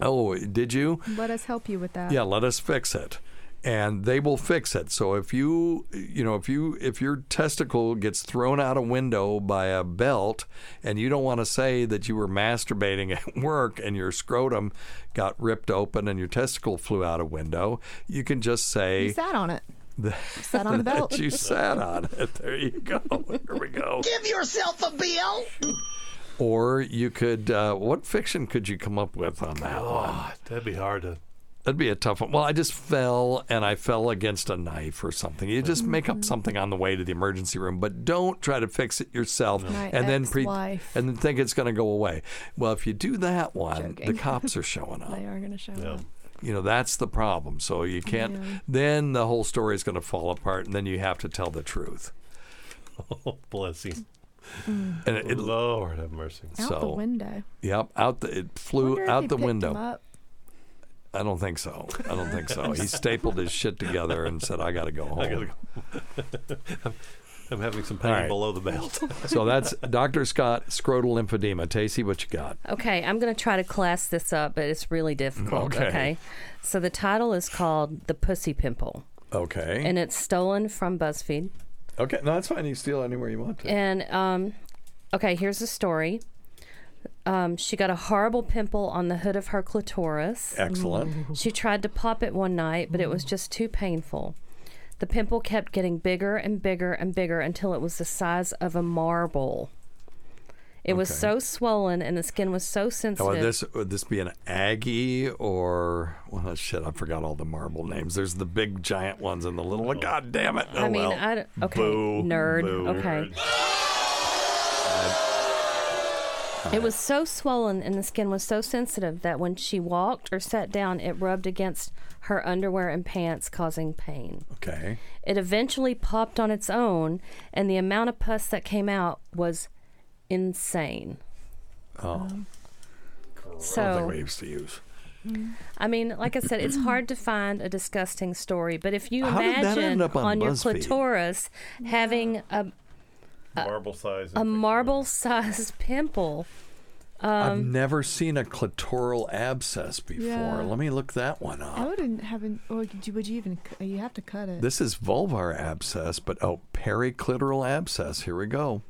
[SPEAKER 4] Oh, did you?
[SPEAKER 7] Let us help you with that.
[SPEAKER 4] Yeah, let us fix it. And they will fix it. So if you, you know, if you if your testicle gets thrown out a window by a belt, and you don't want to say that you were masturbating at work and your scrotum got ripped open and your testicle flew out a window, you can just say
[SPEAKER 7] You sat on it.
[SPEAKER 4] that
[SPEAKER 7] Sat on the belt.
[SPEAKER 4] that you sat on it. There you go. Here we go.
[SPEAKER 11] Give yourself a bill.
[SPEAKER 4] Or you could, uh, what fiction could you come up with on that one?
[SPEAKER 6] God, that'd be hard to.
[SPEAKER 4] That'd be a tough one. Well, I just fell and I fell against a knife or something. You just make up something on the way to the emergency room, but don't try to fix it yourself
[SPEAKER 7] My
[SPEAKER 4] and then
[SPEAKER 7] ex-wife.
[SPEAKER 4] and then think it's going to go away. Well, if you do that one, the cops are showing up.
[SPEAKER 7] They are going to show up.
[SPEAKER 4] You know, that's the problem. So you can't
[SPEAKER 7] Yeah.
[SPEAKER 4] then the whole story is going to fall apart and then you have to tell the truth.
[SPEAKER 6] Oh, bless him.
[SPEAKER 7] Mm.
[SPEAKER 4] And it, it-
[SPEAKER 6] Lord have mercy.
[SPEAKER 7] Out
[SPEAKER 4] so
[SPEAKER 7] the window.
[SPEAKER 4] Yep, out the it flew out the
[SPEAKER 7] picked
[SPEAKER 4] window.
[SPEAKER 7] Him up.
[SPEAKER 4] I don't think so. I don't think so. He stapled his shit together and said, "I got to go home."
[SPEAKER 6] I gotta go. I'm, I'm having some pain
[SPEAKER 4] All right.
[SPEAKER 6] below the belt.
[SPEAKER 4] so that's Dr. Scott scrotal lymphedema. Tacy, what you got?
[SPEAKER 5] Okay, I'm going to try to class this up, but it's really difficult.
[SPEAKER 4] Okay.
[SPEAKER 5] Okay. So the title is called The Pussy Pimple,
[SPEAKER 4] Okay.
[SPEAKER 5] and it's stolen from BuzzFeed.
[SPEAKER 4] okay. No, that's fine. You steal anywhere you want to.
[SPEAKER 5] And um, okay, here's the story. Um, she got a horrible pimple on the hood of her clitoris.
[SPEAKER 4] Excellent.
[SPEAKER 5] She tried to pop it one night, but it was just too painful. The pimple kept getting bigger and bigger and bigger until it was the size of a marble. It was
[SPEAKER 4] Okay.
[SPEAKER 5] so swollen and the skin was so sensitive.
[SPEAKER 4] would this would this be an Aggie or well shit? I forgot all the marble names. There's the big giant ones and the little. one. God damn it! Oh,
[SPEAKER 5] I mean,
[SPEAKER 4] well.
[SPEAKER 5] I don't- okay,
[SPEAKER 4] Boo.
[SPEAKER 5] nerd.
[SPEAKER 4] Boo.
[SPEAKER 5] Okay. It was so swollen and the skin was so sensitive that when she walked or sat down, it rubbed against her underwear and pants, causing pain.
[SPEAKER 4] Okay.
[SPEAKER 5] It eventually popped on its own, and the amount of pus that came out was insane.
[SPEAKER 4] Oh. Um, I don't
[SPEAKER 5] So,
[SPEAKER 4] think we used to use. Mm-hmm.
[SPEAKER 5] I mean, like I said, it's hard to find a disgusting story, but if you
[SPEAKER 4] How did that
[SPEAKER 5] imagine
[SPEAKER 4] end up on
[SPEAKER 5] your
[SPEAKER 4] BuzzFeed?
[SPEAKER 5] clitoris having a
[SPEAKER 6] Marble size.
[SPEAKER 5] a marble-sized pimple,
[SPEAKER 4] I've
[SPEAKER 5] um,
[SPEAKER 4] never seen a clitoral abscess before.
[SPEAKER 7] Yeah.
[SPEAKER 4] Let me look that one up.
[SPEAKER 7] I wouldn't have an. Or would you, would you even? You have to cut it.
[SPEAKER 4] This is vulvar abscess, but oh, periclitoral abscess. Here we go.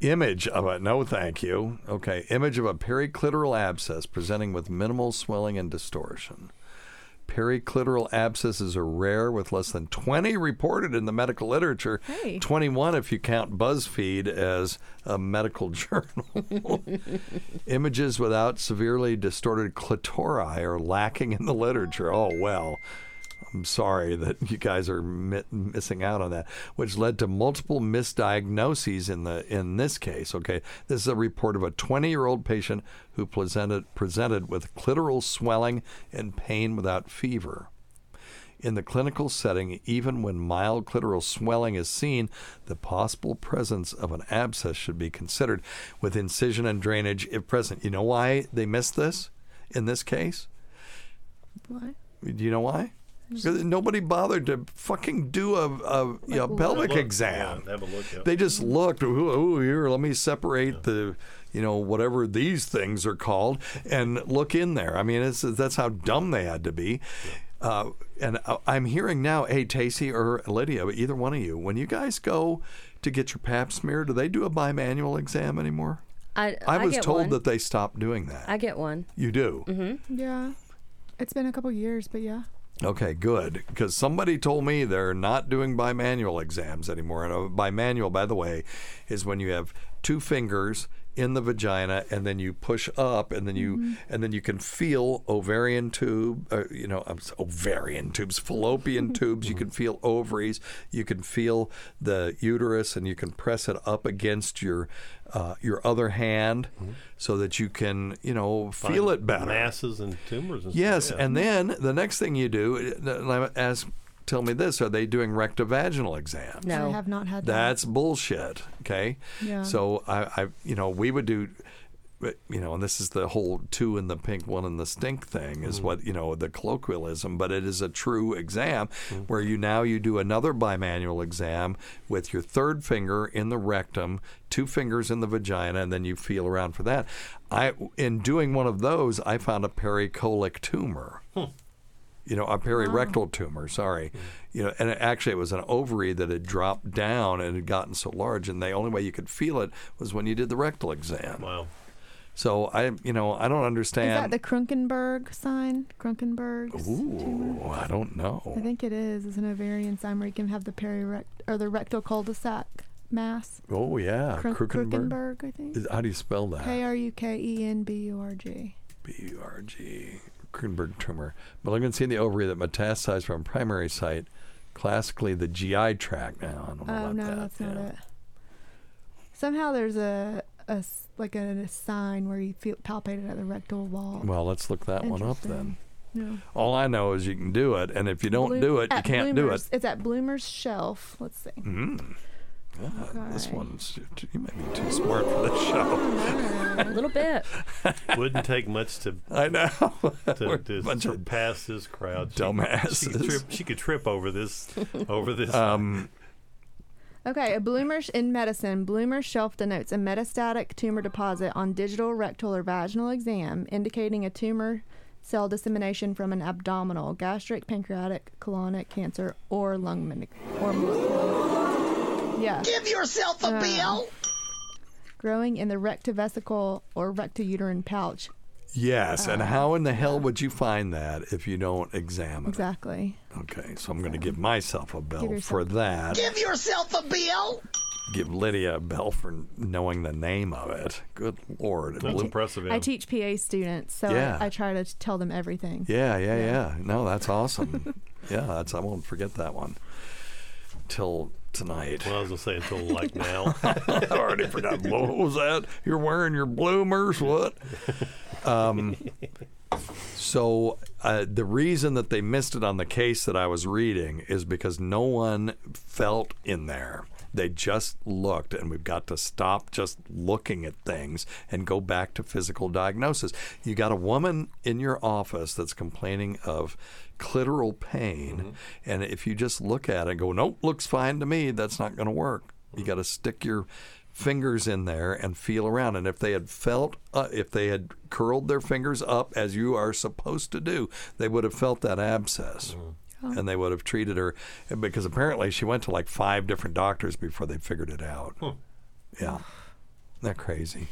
[SPEAKER 4] Image of a no, thank you. Okay, image of a periclitoral abscess presenting with minimal swelling and distortion. Periclitoral abscesses are rare, with less than 20 reported in the medical literature.
[SPEAKER 7] Hey.
[SPEAKER 4] 21 if you count BuzzFeed as a medical journal. Images without severely distorted clitori are lacking in the literature. Oh, well. I'm sorry that you guys are mi- missing out on that, which led to multiple misdiagnoses in the in this case. Okay, this is a report of a 20-year-old patient who presented presented with clitoral swelling and pain without fever. In the clinical setting, even when mild clitoral swelling is seen, the possible presence of an abscess should be considered with incision and drainage if present. You know why they missed this in this case?
[SPEAKER 7] What?
[SPEAKER 4] Do you know why? Because nobody bothered to fucking do a, a you know, pelvic
[SPEAKER 6] Look,
[SPEAKER 4] exam.
[SPEAKER 6] yeah, have a look, yeah.
[SPEAKER 4] They just looked. Ooh, ooh, here, let me separate the, you know, whatever these things are called, and look in there. I mean, it's, that's how dumb they had to be. Uh, and I- I'm hearing now, hey, Tacey or Lydia, either one of you, when you guys go to get your pap smear, do they do a bimanual exam anymore?
[SPEAKER 5] I,
[SPEAKER 4] I was
[SPEAKER 5] get
[SPEAKER 4] told
[SPEAKER 5] one.
[SPEAKER 4] that they stopped doing that.
[SPEAKER 5] I get one.
[SPEAKER 4] You do.
[SPEAKER 5] Mm-hmm.
[SPEAKER 7] Yeah. It's been a couple years, but yeah.
[SPEAKER 4] Okay, good. Because somebody told me they're not doing bimanual exams anymore. And a bimanual, by the way, is when you have two fingers in the vagina and then you push up and then you and then you can feel ovarian tube uh, you know um, ovarian tubes fallopian tubes you can feel ovaries you can feel the uterus and you can press it up against your uh, your other hand so that you can you know feel
[SPEAKER 6] Find
[SPEAKER 4] it better
[SPEAKER 6] Masses and tumors. And
[SPEAKER 4] Yes,
[SPEAKER 6] stuff, yeah.
[SPEAKER 4] and then the next thing you do, and I ask, tell me this: Are they doing rectovaginal exams?
[SPEAKER 7] No, I have not had that.
[SPEAKER 4] That's bullshit. Okay.
[SPEAKER 7] Yeah.
[SPEAKER 4] So I, I, you know, we would do. You know, and this is the whole two in the pink, one in the stink thing is mm. what you know the colloquialism, but it is a true exam mm-hmm. where you now you do another bimanual exam with your third finger in the rectum, two fingers in the vagina, and then you feel around for that. I in doing one of those, I found a pericolic tumor hmm. You know, a oh, perirectal tumor. Sorry, you know, and it, actually it was an ovary that had dropped down and had gotten so large, and the only way you could feel it was when you did the rectal exam.
[SPEAKER 6] Wow.
[SPEAKER 4] So I, you know, I don't understand.
[SPEAKER 7] Is that the Krunkenberg sign? Krunkenberg.
[SPEAKER 4] Ooh, I don't know.
[SPEAKER 7] I think it is. It's an ovarian sign where you can have the perirect or the rectal cul-de-sac mass.
[SPEAKER 4] Oh yeah,
[SPEAKER 7] Krun-
[SPEAKER 4] Krukenberg.
[SPEAKER 7] Krukenberg, I think.
[SPEAKER 4] How do you spell that?
[SPEAKER 7] K R U K E N B U R G.
[SPEAKER 4] B U R G. Krukenberg tumor. Malignancy in the ovary that metastasized from primary site, classically the GI tract. Now I don't know
[SPEAKER 7] Oh
[SPEAKER 4] about
[SPEAKER 7] no,
[SPEAKER 4] that.
[SPEAKER 7] that's not
[SPEAKER 4] yeah.
[SPEAKER 7] it. Somehow there's a, a like a, a sign where you feel palpated at the rectal wall.
[SPEAKER 4] Well, let's look that one up then.
[SPEAKER 7] Yeah.
[SPEAKER 4] All I know is you can do it, and if you don't
[SPEAKER 7] Bloom-
[SPEAKER 4] do it, you can't do it.
[SPEAKER 7] It's at Blumer's Shelf. Let's see.
[SPEAKER 4] Mm. God, This
[SPEAKER 7] Okay.
[SPEAKER 4] one's you may be too smart for this show.
[SPEAKER 5] A little bit.
[SPEAKER 6] Wouldn't take much to.
[SPEAKER 4] I know.
[SPEAKER 6] To,
[SPEAKER 4] We're
[SPEAKER 6] to
[SPEAKER 4] a bunch of
[SPEAKER 6] surpass this crowd. She-
[SPEAKER 4] dumbasses.
[SPEAKER 6] She, could trip, she could trip over this. Over this.
[SPEAKER 4] Um,
[SPEAKER 7] Okay, a Blumer's in medicine, Blumer's shelf denotes a metastatic tumor deposit on digital rectal or vaginal exam, indicating a tumor cell dissemination from an abdominal, gastric, pancreatic, colonic cancer, or lung malic- or malignancy. Yeah.
[SPEAKER 11] Give yourself a
[SPEAKER 7] Uh,
[SPEAKER 11] bill.
[SPEAKER 7] Growing in the rectovesical or rectouterine pouch.
[SPEAKER 4] yes, and
[SPEAKER 7] Uh,
[SPEAKER 4] how in the hell would you find that if you don't examine
[SPEAKER 7] Exactly.
[SPEAKER 4] it? Okay, so I'm going to give myself a
[SPEAKER 7] Give
[SPEAKER 4] bell
[SPEAKER 7] yourself-
[SPEAKER 4] for that.
[SPEAKER 11] Give yourself a bill.
[SPEAKER 4] give Lydia a bell for knowing the name of it. Good lord,
[SPEAKER 6] That's
[SPEAKER 4] blew-
[SPEAKER 6] impressive.
[SPEAKER 7] I teach PA students, so
[SPEAKER 4] Yeah.
[SPEAKER 7] I, I try to tell them everything.
[SPEAKER 4] Yeah, yeah, yeah. No, that's awesome. yeah, that's I won't forget that one till tonight.
[SPEAKER 6] Well, I was gonna say until like now.
[SPEAKER 4] I already forgot. What was that? You're wearing your bloomers? What? Um, so uh, the reason that they missed it on the case that I was reading is because no one felt in there. They just looked, and we've got to stop just looking at things and go back to physical diagnosis. You got a woman in your office that's complaining of clitoral pain, mm-hmm. and if you just look at it and go, "Nope, looks fine to me," that's not going to work. You mm-hmm. got to stick your fingers in there and feel around. And if they had felt, uh, if they had curled their fingers up as you are supposed to do, they would have felt that abscess. Mm-hmm. And they would have treated her because apparently she went to like five different doctors before they figured it out. Yeah. Isn't that crazy?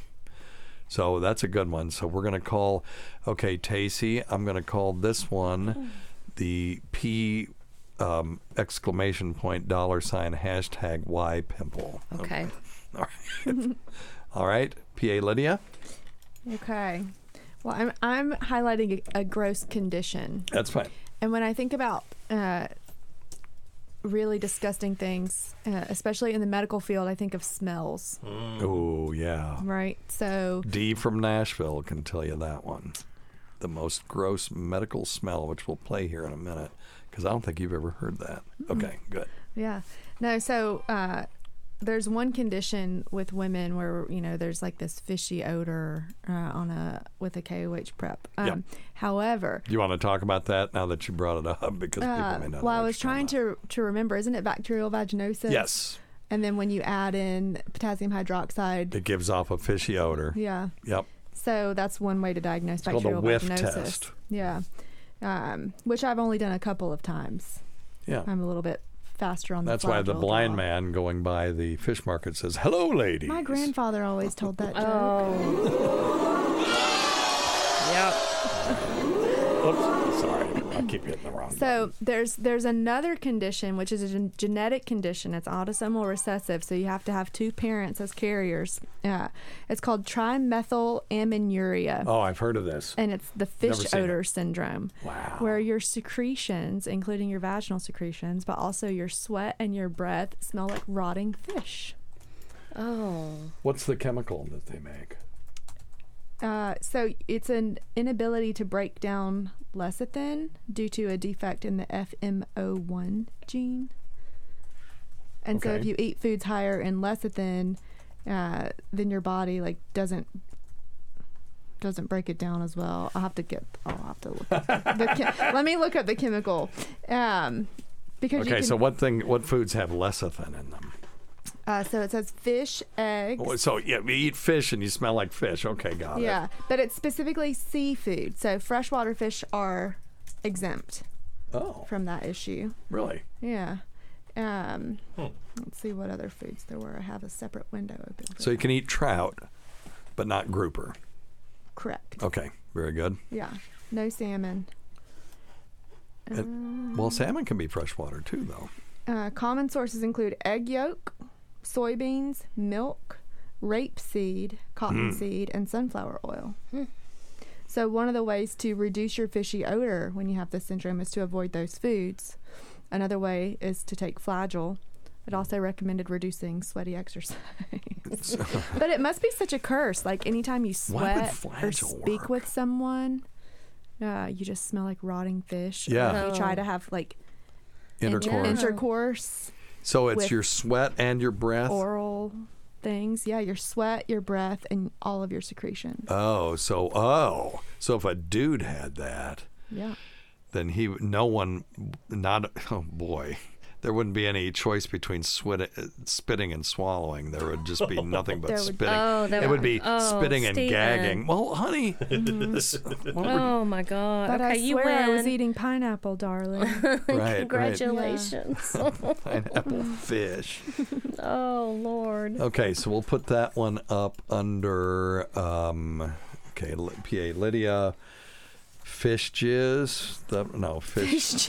[SPEAKER 4] So that's a good one. So we're going to call, okay, Tacy, I'm going to call this one the P um, exclamation point dollar sign hashtag Y pimple.
[SPEAKER 5] Okay.
[SPEAKER 4] All right. All right. PA Lydia.
[SPEAKER 7] Okay. Well, I'm I'm highlighting a, a gross condition,
[SPEAKER 4] That's fine.
[SPEAKER 7] And when I think about uh, really disgusting things, uh, especially in the medical field, I think of smells.
[SPEAKER 4] Oh, yeah.
[SPEAKER 7] Right. So
[SPEAKER 4] D from Nashville can tell you that one. The most gross medical smell, which we'll play here in a minute, because I don't think you've ever heard that. Okay, good.
[SPEAKER 7] Yeah. No, so uh, there's one condition with women where, you know, there's like this fishy odor uh, on a with a KOH prep. Um,
[SPEAKER 4] Yep.
[SPEAKER 7] However,
[SPEAKER 4] you want to talk about that now that you brought it up? Because people
[SPEAKER 7] uh,
[SPEAKER 4] may not.
[SPEAKER 7] well, I was trying to to remember, isn't it bacterial vaginosis?
[SPEAKER 4] Yes.
[SPEAKER 7] And then when you add in potassium hydroxide,
[SPEAKER 4] It gives off a fishy odor.
[SPEAKER 7] yeah.
[SPEAKER 4] Yep.
[SPEAKER 7] So that's one way to diagnose
[SPEAKER 4] called a
[SPEAKER 7] bacterial
[SPEAKER 4] whiff
[SPEAKER 7] vaginosis.
[SPEAKER 4] test.
[SPEAKER 7] Yeah. Um, which I've only done a couple of times.
[SPEAKER 4] Yeah.
[SPEAKER 7] I'm a little bit faster on the
[SPEAKER 4] That's why the blind
[SPEAKER 7] draw.
[SPEAKER 4] man going by the fish market says, "Hello, lady."
[SPEAKER 7] My grandfather always told that oh. joke.
[SPEAKER 4] Oops, sorry, I keep hitting the wrong.
[SPEAKER 7] So there's there's another condition which is a gen- genetic condition. It's autosomal recessive, so you have to have two parents as carriers. Uh, it's called trimethylaminuria.
[SPEAKER 4] Oh, I've heard of this.
[SPEAKER 7] And it's the fish
[SPEAKER 4] seen it.
[SPEAKER 7] odor syndrome.
[SPEAKER 4] Wow.
[SPEAKER 7] Where your secretions, including your vaginal secretions, but also your sweat and your breath, smell like rotting fish.
[SPEAKER 5] Oh.
[SPEAKER 4] What's the chemical that they make?
[SPEAKER 7] Uh, so it's an inability to break down lecithin due to a defect in the FMO1 gene. And so if you eat foods higher in lecithin, uh, then your body like doesn't doesn't break it down as well. I'll have to get. I'll have to look. Up the, the chem- let me look up the chemical. Um, because
[SPEAKER 4] Okay,
[SPEAKER 7] can,
[SPEAKER 4] so what thing? What foods have lecithin in them?
[SPEAKER 7] Uh, so it says fish, eggs.
[SPEAKER 4] Oh, So yeah, we eat fish and you smell like fish. Okay, got it.
[SPEAKER 7] Yeah, but it's specifically seafood. So freshwater fish are exempt
[SPEAKER 4] Oh,
[SPEAKER 7] from that issue.
[SPEAKER 4] really?
[SPEAKER 7] Yeah. Um,
[SPEAKER 4] Hmm.
[SPEAKER 7] Let's see what other foods there were. I have a separate window open.
[SPEAKER 4] So you
[SPEAKER 7] that.
[SPEAKER 4] can eat trout, but not grouper.
[SPEAKER 7] Correct.
[SPEAKER 4] Okay, very good.
[SPEAKER 7] Yeah. No salmon.
[SPEAKER 4] And- well, salmon can be freshwater too, though.
[SPEAKER 7] Uh, common sources include egg yolk, soybeans, milk, rapeseed, cottonseed, and sunflower oil. So, one of the ways to reduce your fishy odor when you have this syndrome is to avoid those foods. Another way is to take flagyl. It also recommended reducing sweaty exercise. but it must be such a curse. Like anytime you sweat or
[SPEAKER 4] flagyl
[SPEAKER 7] speak with someone, uh, you just smell like rotting fish.
[SPEAKER 4] Yeah.
[SPEAKER 7] if you try to have like
[SPEAKER 4] Intercourse.
[SPEAKER 7] intercourse,
[SPEAKER 4] So it's your sweat and your breath.
[SPEAKER 7] oral things. Yeah, your sweat, your breath, and all of your secretions.
[SPEAKER 4] Oh, so oh, so if a dude had that,
[SPEAKER 7] Yeah.
[SPEAKER 4] then he no one not oh boy there wouldn't be any choice between sweat, spitting and swallowing there would just be nothing but
[SPEAKER 7] There would-
[SPEAKER 4] spitting
[SPEAKER 5] Oh, there
[SPEAKER 4] it would
[SPEAKER 5] would-
[SPEAKER 4] be
[SPEAKER 5] oh,
[SPEAKER 4] spitting and
[SPEAKER 5] Stephen.
[SPEAKER 4] gagging well honey this- what we're-
[SPEAKER 5] Oh my God.
[SPEAKER 7] But
[SPEAKER 5] okay,
[SPEAKER 7] I
[SPEAKER 5] you
[SPEAKER 7] swear
[SPEAKER 5] win.
[SPEAKER 7] I was eating pineapple, darling.
[SPEAKER 4] right right
[SPEAKER 5] Congratulations.
[SPEAKER 4] pineapple fish
[SPEAKER 5] oh Lord.
[SPEAKER 4] okay so we'll put that one up under um okay pa lydia Fish jizz. The, no, fish.
[SPEAKER 7] Fish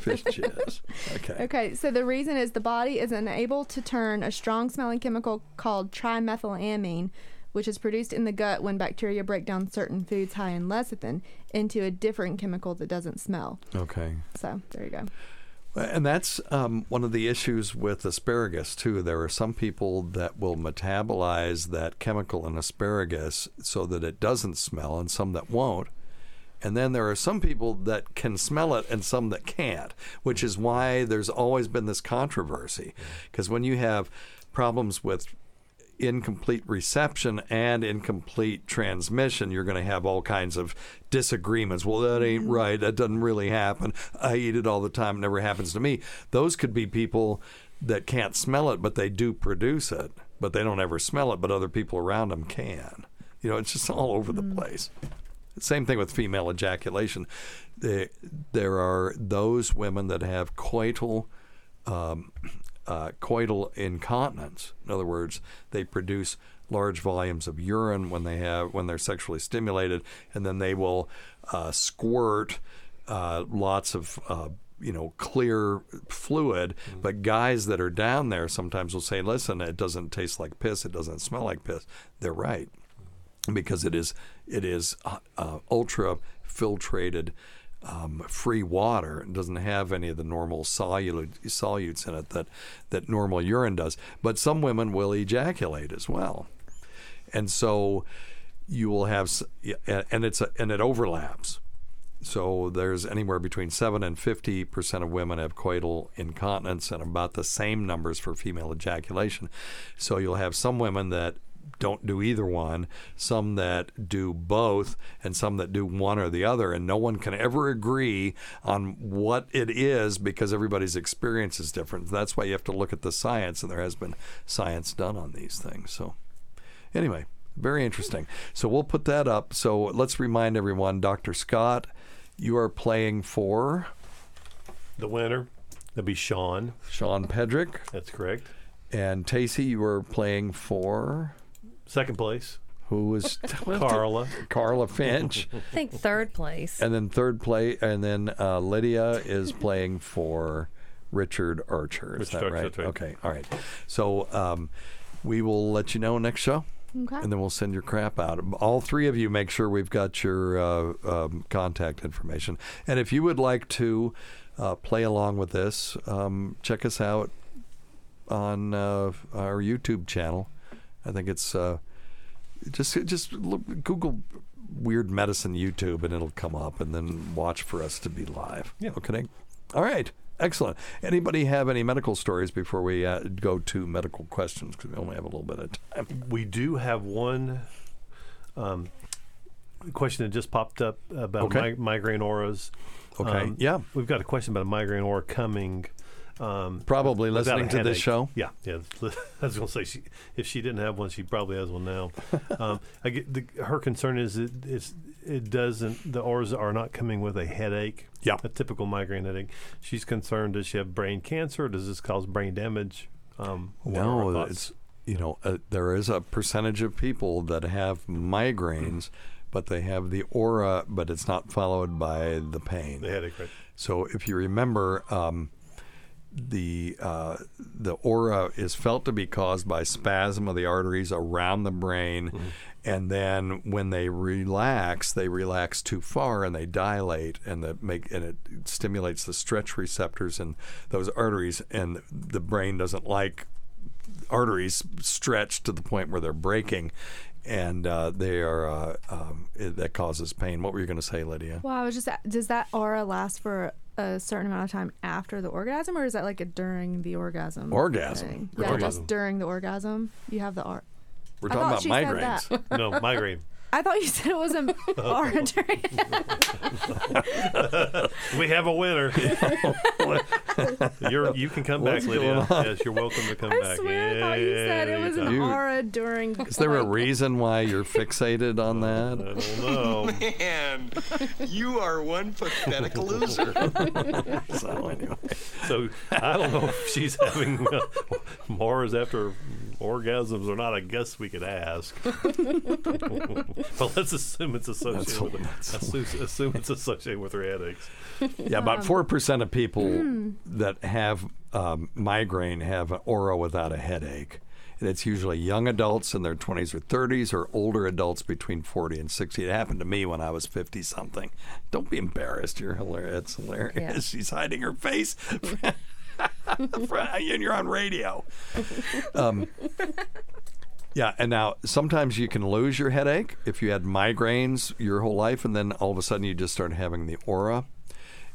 [SPEAKER 4] fish jizz. Okay.
[SPEAKER 7] Okay, so the reason is the body is unable to turn a strong smelling chemical called trimethylamine, which is produced in the gut when bacteria break down certain foods high in lecithin, into a different chemical that doesn't smell.
[SPEAKER 4] Okay.
[SPEAKER 7] So there you go.
[SPEAKER 4] And that's um, one of the issues with asparagus, too. There are some people that will metabolize that chemical in asparagus so that it doesn't smell, and some that won't. And then there are some people that can smell it and some that can't, which is why there's always been this controversy. Because when you have problems with incomplete reception and incomplete transmission, you're going to have all kinds of disagreements. Well, that ain't right. That doesn't really happen. I eat it all the time. It never happens to me. Those could be people that can't smell it, but they do produce it, but they don't ever smell it, but other people around them can. You know, it's just all over the mm. place. Same thing with female ejaculation. There, there are those women that have coital um, uh, coital incontinence. In other words, they produce large volumes of urine when they have when they're sexually stimulated, and then they will uh, squirt uh, lots of. Uh, you know, clear fluid, but guys that are down there sometimes will say, "Listen, it doesn't taste like piss. It doesn't smell like piss." They're right because it is it is uh, uh, ultra filtrated um, free water. It doesn't have any of the normal solute, solutes in it that that normal urine does. But some women will ejaculate as well, and so you will have and it's a, and it overlaps. So there's anywhere between seven and fifty percent of women have coital incontinence, and about the same numbers for female ejaculation. So you'll have some women that don't do either one, some that do both, and some that do one or the other, and no one can ever agree on what it is because everybody's experience is different. That's why you have to look at the science, and there has been science done on these things. So, anyway, very interesting. So we'll put that up. So let's remind everyone, Dr. Scott, you are playing for
[SPEAKER 6] The winner, that'd be Sean.
[SPEAKER 4] Sean Pedrick.
[SPEAKER 6] That's correct.
[SPEAKER 4] And Tacey, you are playing for
[SPEAKER 6] Second place.
[SPEAKER 4] who was
[SPEAKER 6] Carla.
[SPEAKER 4] Carla Finch.
[SPEAKER 5] I think third place.
[SPEAKER 4] And then third place, and then uh, Lydia is playing for Richard Archer. Is
[SPEAKER 6] Richard
[SPEAKER 4] that
[SPEAKER 6] Archer,
[SPEAKER 4] right?
[SPEAKER 6] that's right.
[SPEAKER 4] Okay, all right. So um, we will let you know next show.
[SPEAKER 7] Okay.
[SPEAKER 4] And then we'll send your crap out. All three of you make sure we've got your uh, um, contact information. And if you would like to uh, play along with this, um, check us out on uh, our YouTube channel. I think it's uh, just just look, Google weird medicine YouTube and it'll come up, and then watch for us to be live.
[SPEAKER 6] Yeah.
[SPEAKER 4] Okay. All right. Excellent. Anybody have any medical stories before we uh, go to medical questions? Because we only have a little bit of time.
[SPEAKER 6] We do have one um, question that just popped up about
[SPEAKER 4] Okay.
[SPEAKER 6] mi- migraine auras. Um,
[SPEAKER 4] Okay, yeah.
[SPEAKER 6] We've got a question about a migraine aura coming. Um,
[SPEAKER 4] Probably listening to this show?
[SPEAKER 6] Yeah, yeah. I was going to say, she, if she didn't have one, she probably has one now. um, I get the, her concern is it, it's it doesn't the auras are not coming with a headache.
[SPEAKER 4] Yeah.
[SPEAKER 6] a typical migraine headache. She's concerned. Does she have brain cancer? Does this cause brain damage? Um, what are her
[SPEAKER 4] No, it's you know uh, there is a percentage of people that have migraines, but they have the aura, but it's not followed by the pain.
[SPEAKER 6] the headache, right?
[SPEAKER 4] So if you remember, um, the uh, the aura is felt to be caused by spasm of the arteries around the brain, and then when they relax, they relax too far and they dilate, and that make and it stimulates the stretch receptors in those arteries, and the brain doesn't like arteries stretched to the point where they're breaking. And uh, they are uh, um, it, that causes pain. What were you going to say, Lydia?
[SPEAKER 7] Well, I was just does that aura last for a certain amount of time after the orgasm, or is that like a during the orgasm?
[SPEAKER 4] Orgasm.
[SPEAKER 7] thing? Yeah,
[SPEAKER 4] talking
[SPEAKER 7] just during the orgasm, you have the aura.
[SPEAKER 4] We're
[SPEAKER 7] I
[SPEAKER 4] talking
[SPEAKER 7] thought
[SPEAKER 4] about
[SPEAKER 7] she said
[SPEAKER 4] migraines.
[SPEAKER 7] that.
[SPEAKER 6] no migraine.
[SPEAKER 7] I thought you said it was an aura during.
[SPEAKER 6] we have a winner. You're, you can come back,
[SPEAKER 4] What's
[SPEAKER 6] Lydia.
[SPEAKER 4] on?
[SPEAKER 6] Yes, you're welcome to come
[SPEAKER 7] I
[SPEAKER 6] back.
[SPEAKER 7] swear I thought you said it was an
[SPEAKER 4] You-
[SPEAKER 7] aura during.
[SPEAKER 4] Is there a reason why you're fixated on that?
[SPEAKER 6] I don't know.
[SPEAKER 11] Man, you are one pathetic loser.
[SPEAKER 4] so anyway,
[SPEAKER 6] So I don't know if she's having uh, Mars after orgasms are not. a guess we could ask. but let's assume it's associated with assume, assume it's associated with her headaches.
[SPEAKER 4] yeah, about four percent of people that have um, migraine have an aura without a headache. And it's usually young adults in their 20s or 30s, or older adults between 40 and 60. It happened to me when I was 50 something. Don't be embarrassed. You're hilarious. It's hilarious.
[SPEAKER 5] Yeah.
[SPEAKER 4] She's hiding her face. and you're on radio. Um, yeah, and now sometimes you can lose your headache if you had migraines your whole life, and then all of a sudden you just start having the aura.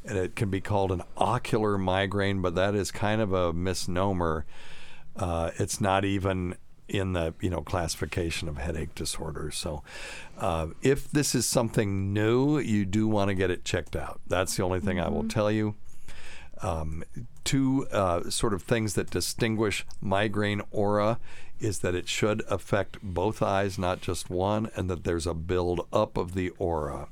[SPEAKER 4] And it can be called an ocular migraine, but that is kind of a misnomer. Uh, it's not even in the you know classification of headache disorders. So, uh, if this is something new, you do want to get it checked out. That's the only thing I will tell you um, two uh, sort of things that distinguish migraine aura is that it should affect both eyes, not just one, and that there's a build up of the aura.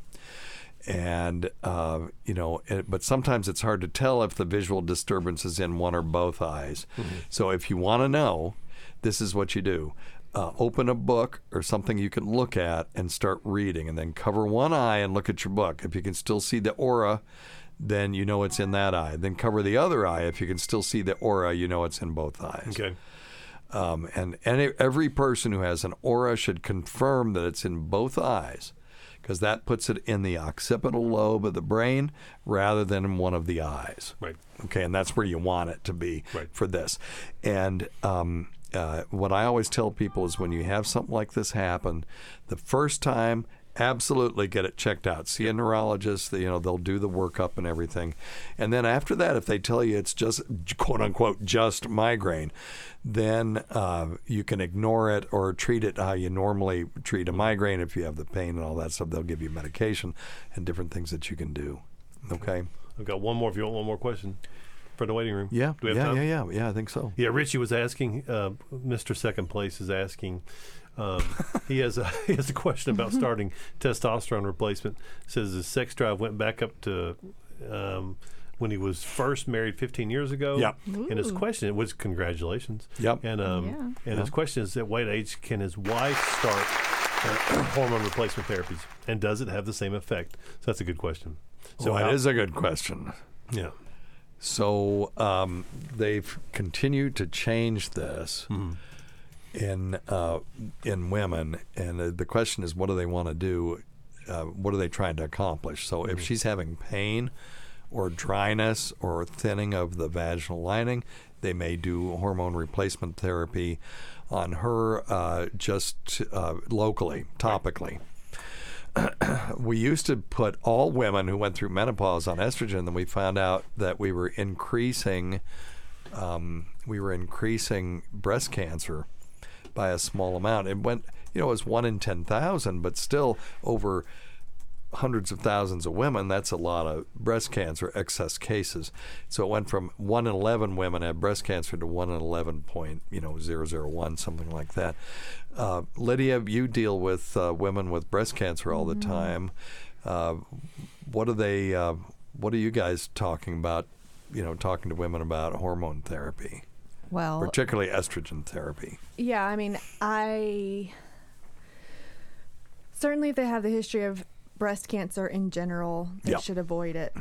[SPEAKER 4] And, uh, you know, it, but sometimes it's hard to tell if the visual disturbance is in one or both eyes. So if you want to know, this is what you do. Uh, open a book or something you can look at and start reading, and then cover one eye and look at your book. If you can still see the aura, then you know it's in that eye. Then cover the other eye. If you can still see the aura, you know it's in both eyes.
[SPEAKER 6] Okay.
[SPEAKER 4] Um, and and every person who has an aura should confirm that it's in both eyes, because that puts it in the occipital lobe of the brain rather than in one of the eyes.
[SPEAKER 6] Right.
[SPEAKER 4] Okay, and that's where you want it to be
[SPEAKER 6] Right.
[SPEAKER 4] for this. And um, uh, what I always tell people is when you have something like this happen, the first time, absolutely get it checked out. See a neurologist. You know they'll do the workup and everything, and then after that, if they tell you it's just quote unquote just migraine, then uh, you can ignore it or treat it how you normally treat a migraine. If you have the pain and all that stuff, they'll give you medication and different things that you can do. Okay.
[SPEAKER 6] I've got one more. If you want one more question for the waiting room.
[SPEAKER 4] Yeah.
[SPEAKER 6] Do we have
[SPEAKER 4] yeah.
[SPEAKER 6] time?
[SPEAKER 4] Yeah. Yeah. Yeah. I think so.
[SPEAKER 6] Yeah, Richie was asking. Uh, Mr. Second Place is asking. Um, he has a he has a question about starting testosterone replacement. Says his sex drive went back up to um, when he was first married 15 years ago.
[SPEAKER 4] Yep.
[SPEAKER 6] And his
[SPEAKER 7] Ooh.
[SPEAKER 6] question was congratulations.
[SPEAKER 4] Yep.
[SPEAKER 6] And um,
[SPEAKER 7] Yeah.
[SPEAKER 6] and his question is at what age can his wife start uh, hormone replacement therapies, and does it have the same effect? So that's a good question.
[SPEAKER 4] So
[SPEAKER 6] So
[SPEAKER 4] it
[SPEAKER 6] how-
[SPEAKER 4] is a good question.
[SPEAKER 6] yeah.
[SPEAKER 4] So um, they've continued to change this in uh, in women, and uh, the question is, what do they want to do? Uh, what are they trying to accomplish? So if she's having pain or dryness or thinning of the vaginal lining, they may do hormone replacement therapy on her uh, just uh, locally, topically we used to put all women who went through menopause on estrogen, and we found out that we were increasing, um, we were increasing breast cancer by a small amount. It went, you know, it was one in ten thousand, but still over hundreds of thousands of women. That's a lot of breast cancer excess cases. So it went from one in eleven women had breast cancer to one in eleven point, you know, zero zero one, something like that. Uh, Lydia, you deal with uh, women with breast cancer all the time. Uh, what are they? Uh, what are you guys talking about? You know, talking to women about hormone therapy,
[SPEAKER 7] Well,
[SPEAKER 4] particularly estrogen therapy.
[SPEAKER 7] Yeah, I mean, I certainly if they have the history of breast cancer in general, they
[SPEAKER 4] Yeah.
[SPEAKER 7] should avoid it,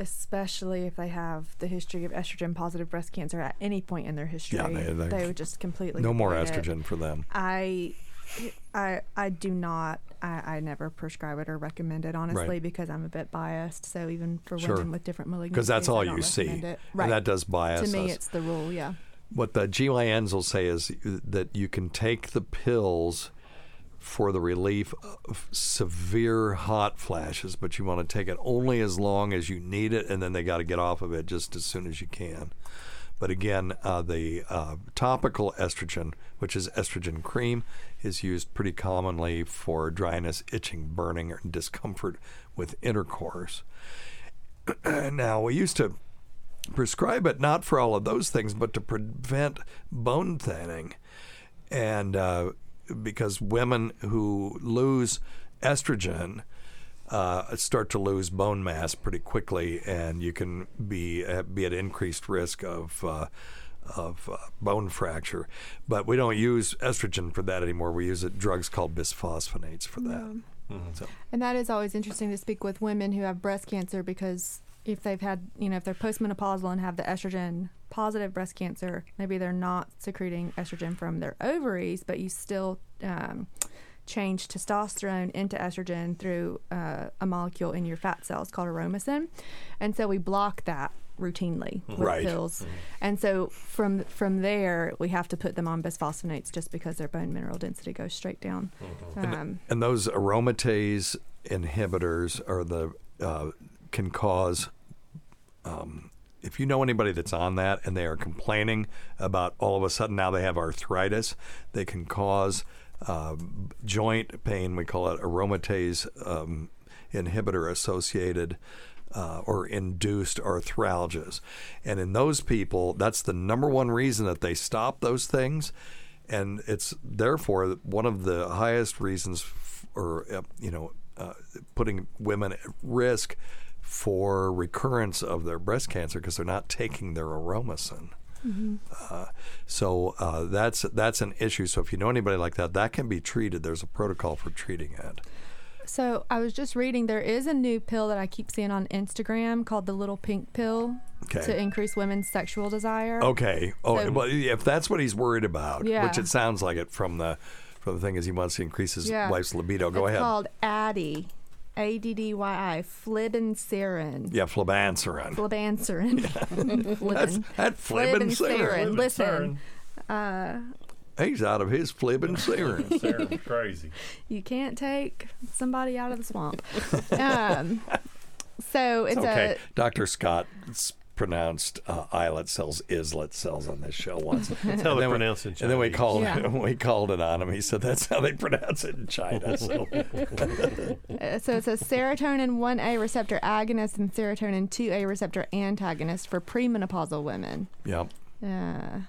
[SPEAKER 7] especially if they have the history of estrogen positive breast cancer at any point in their history.
[SPEAKER 4] Yeah, they- they-
[SPEAKER 7] would just completely
[SPEAKER 4] No more
[SPEAKER 7] avoid it.
[SPEAKER 4] estrogen for them.
[SPEAKER 7] I I I do not I, I never prescribe it or recommend it honestly
[SPEAKER 4] Right.
[SPEAKER 7] because I'm a bit biased. So even for
[SPEAKER 4] Sure.
[SPEAKER 7] women with different malignancies,
[SPEAKER 4] Because that's all you see.
[SPEAKER 7] It.
[SPEAKER 4] And that does bias
[SPEAKER 7] To me,
[SPEAKER 4] us.
[SPEAKER 7] it's the rule. Yeah.
[SPEAKER 4] What the GYNs will say is that you can take the pills for the relief of severe hot flashes, but you want to take it only as long as you need it, and then they got to get off of it just as soon as you can. But again, uh, the uh, topical estrogen, which is estrogen cream, is used pretty commonly for dryness, itching, burning, or discomfort with intercourse. now, we used to prescribe it not for all of those things, but to prevent bone thinning, and uh, because women who lose estrogen uh, start to lose bone mass pretty quickly, and you can be uh, be at increased risk of. Uh, of uh, bone fracture, but we don't use estrogen for that anymore. We use it, drugs called bisphosphonates for that. So,
[SPEAKER 7] And that is always interesting to speak with women who have breast cancer because if they've had, you know, if they're postmenopausal and have the estrogen positive breast cancer, maybe they're not secreting estrogen from their ovaries, but you still um, change testosterone into estrogen through uh, a molecule in your fat cells called aromasin. And so we block that routinely with
[SPEAKER 4] Right.
[SPEAKER 7] pills. And so from from there, we have to put them on bisphosphonates just because their bone mineral density goes straight down.
[SPEAKER 4] and,
[SPEAKER 7] Um,
[SPEAKER 4] and those aromatase inhibitors are the uh, can cause. Um, if you know anybody that's on that and they are complaining about all of a sudden now they have arthritis, they can cause uh, joint pain. We call it aromatase um, inhibitor associated uh, or induced arthralgias. And in those people, that's the number one reason that they stop those things. And it's therefore one of the highest reasons, f- or, uh, you know, uh, putting women at risk for recurrence of their breast cancer because they're not taking their aromasin. Uh, so uh, that's that's an issue. So if you know anybody like that, that can be treated. There's a protocol for treating it.
[SPEAKER 7] So I was just reading there is a new pill that I keep seeing on Instagram called the little pink pill
[SPEAKER 4] Okay.
[SPEAKER 7] to increase women's sexual desire.
[SPEAKER 4] Okay. Oh,
[SPEAKER 7] So-
[SPEAKER 4] well, if that's what he's worried about,
[SPEAKER 7] Yeah.
[SPEAKER 4] which it sounds like it from the from the thing is he wants to increase his
[SPEAKER 7] Yeah.
[SPEAKER 4] wife's libido. Go
[SPEAKER 7] it's
[SPEAKER 4] ahead.
[SPEAKER 7] called Addy, A D D Y I, flibanserin.
[SPEAKER 4] yeah, flibanserin.
[SPEAKER 7] Flibanserin.
[SPEAKER 4] That's- that flibanserin.
[SPEAKER 7] Listen, uh,
[SPEAKER 4] He's out of his flibanserin.
[SPEAKER 6] Sarah's crazy.
[SPEAKER 7] you can't take somebody out of the swamp. um, so it's
[SPEAKER 4] okay.
[SPEAKER 7] a
[SPEAKER 4] Dr. Scott s- pronounced uh, islet cells islet cells on this show once.
[SPEAKER 6] That's how
[SPEAKER 4] And
[SPEAKER 6] they
[SPEAKER 4] then we-
[SPEAKER 6] it in
[SPEAKER 4] And then we called
[SPEAKER 7] Yeah.
[SPEAKER 4] we called it on him. He said that's how they pronounce it in China. So.
[SPEAKER 7] Uh, so it's a serotonin 1A receptor agonist and serotonin 2A receptor antagonist for premenopausal women.
[SPEAKER 4] yep.
[SPEAKER 7] Uh, I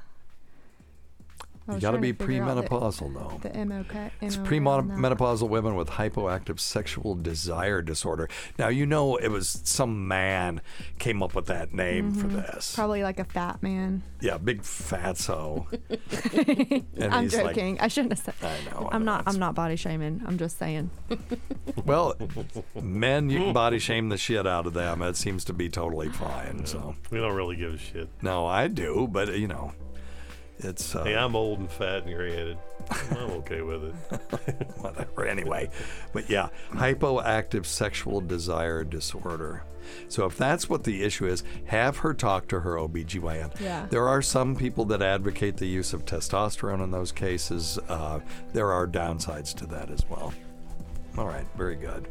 [SPEAKER 4] You
[SPEAKER 7] was
[SPEAKER 4] got to be
[SPEAKER 7] figure out the-
[SPEAKER 4] premenopausal though.
[SPEAKER 7] The MOK.
[SPEAKER 4] It's
[SPEAKER 7] MOK on that.
[SPEAKER 4] premenopausal women with hypoactive sexual desire disorder. Now you know it was some man came up with that name for
[SPEAKER 7] Mhm.
[SPEAKER 4] this.
[SPEAKER 7] Probably like a fat man.
[SPEAKER 4] Yeah, big fatso. And
[SPEAKER 7] I'm
[SPEAKER 4] he's like-
[SPEAKER 7] joking. I shouldn't have said.
[SPEAKER 4] I know.
[SPEAKER 7] I'm not. I'm not body shaming. I'm just saying.
[SPEAKER 4] Well, men, you can body shame the shit out of them. It seems to be totally fine. So
[SPEAKER 6] We don't really give a shit.
[SPEAKER 4] no, I do, but you know, it's uh,
[SPEAKER 6] Hey, I'm old and fat and gray-headed. I'm okay with it.
[SPEAKER 4] whatever. Anyway, but yeah, hypoactive sexual desire disorder. So if that's what the issue is, have her talk to her OBGYN.
[SPEAKER 7] Yeah.
[SPEAKER 4] There are some people that advocate the use of testosterone in those cases. Uh, there are downsides to that as well. All right, very good.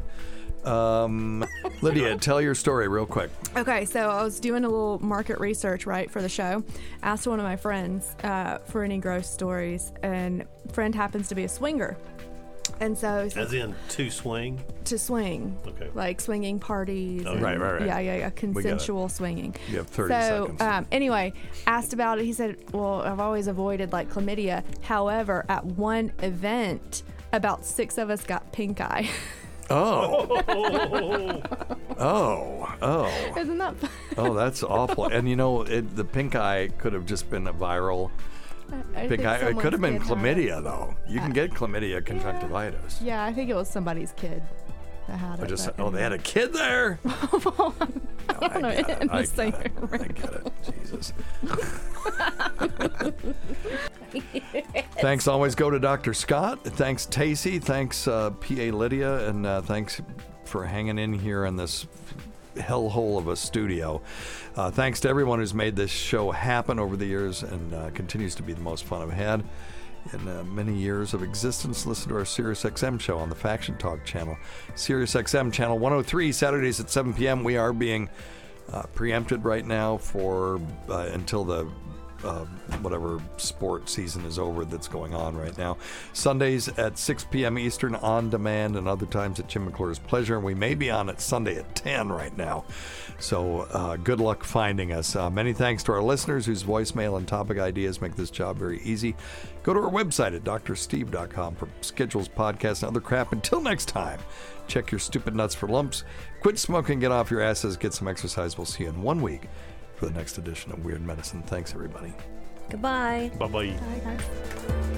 [SPEAKER 4] Um, Lydia, tell your story real quick.
[SPEAKER 7] Okay, so I was doing a little market research, right, for the show. Asked one of my friends uh, for any gross stories, and friend happens to be a swinger, and so he said
[SPEAKER 6] As in to swing.
[SPEAKER 7] to swing,
[SPEAKER 6] Okay.
[SPEAKER 7] like swinging parties.
[SPEAKER 6] Oh,
[SPEAKER 7] and-
[SPEAKER 4] right, right, right.
[SPEAKER 7] Yeah, yeah, yeah, consensual swinging.
[SPEAKER 4] You have 30
[SPEAKER 7] so,
[SPEAKER 4] seconds.
[SPEAKER 7] um, anyway, asked about it. He said, "Well, I've always avoided like chlamydia. However, at one event, about six of us got pink eye.
[SPEAKER 4] Oh. oh. Oh.
[SPEAKER 7] Isn't that? fun?
[SPEAKER 4] Oh, that's awful. And you know, it, the pink eye could have just been a viral
[SPEAKER 7] I
[SPEAKER 4] pink
[SPEAKER 7] think
[SPEAKER 4] eye. It could have been
[SPEAKER 7] kid it.
[SPEAKER 4] chlamydia, though. You can get chlamydia conjunctivitis.
[SPEAKER 7] Yeah, I think it was somebody's kid that had
[SPEAKER 4] I
[SPEAKER 7] it.
[SPEAKER 4] just
[SPEAKER 7] but
[SPEAKER 4] oh, they had a kid there.
[SPEAKER 7] I don't know.
[SPEAKER 4] get it.
[SPEAKER 7] in the
[SPEAKER 4] I
[SPEAKER 7] same
[SPEAKER 4] get it. I
[SPEAKER 7] room.
[SPEAKER 4] get it. Jesus. Thanks always go to Dr. Scott. Thanks Tacy. Thanks uh, PA Lydia, and uh, thanks for hanging in here in this hellhole of a studio. Uh, thanks to everyone who's made this show happen over the years and uh, continues to be the most fun I've had in uh, many years of existence. Listen to our SiriusXM show on the Faction Talk channel, SiriusXM channel 103, Saturdays at 7 p.m. We are being uh, preempted right now for uh, until the uh, whatever sport season is over that's going on right now. Sundays at 6 p.m. Eastern on demand, and other times at Jim McClure's pleasure. And we may be on at Sunday at 10 right now. So uh, good luck finding us. Uh, many thanks to our listeners whose voicemail and topic ideas make this job very easy. Go to our website at drsteve.com for schedules, podcasts, and other crap. Until next time, check your stupid nuts for lumps. Quit smoking, get off your asses, get some exercise. We'll see you in one week for the next edition of Weird Medicine. Thanks, everybody.
[SPEAKER 5] Goodbye.
[SPEAKER 6] Bye bye.
[SPEAKER 7] Bye, guys.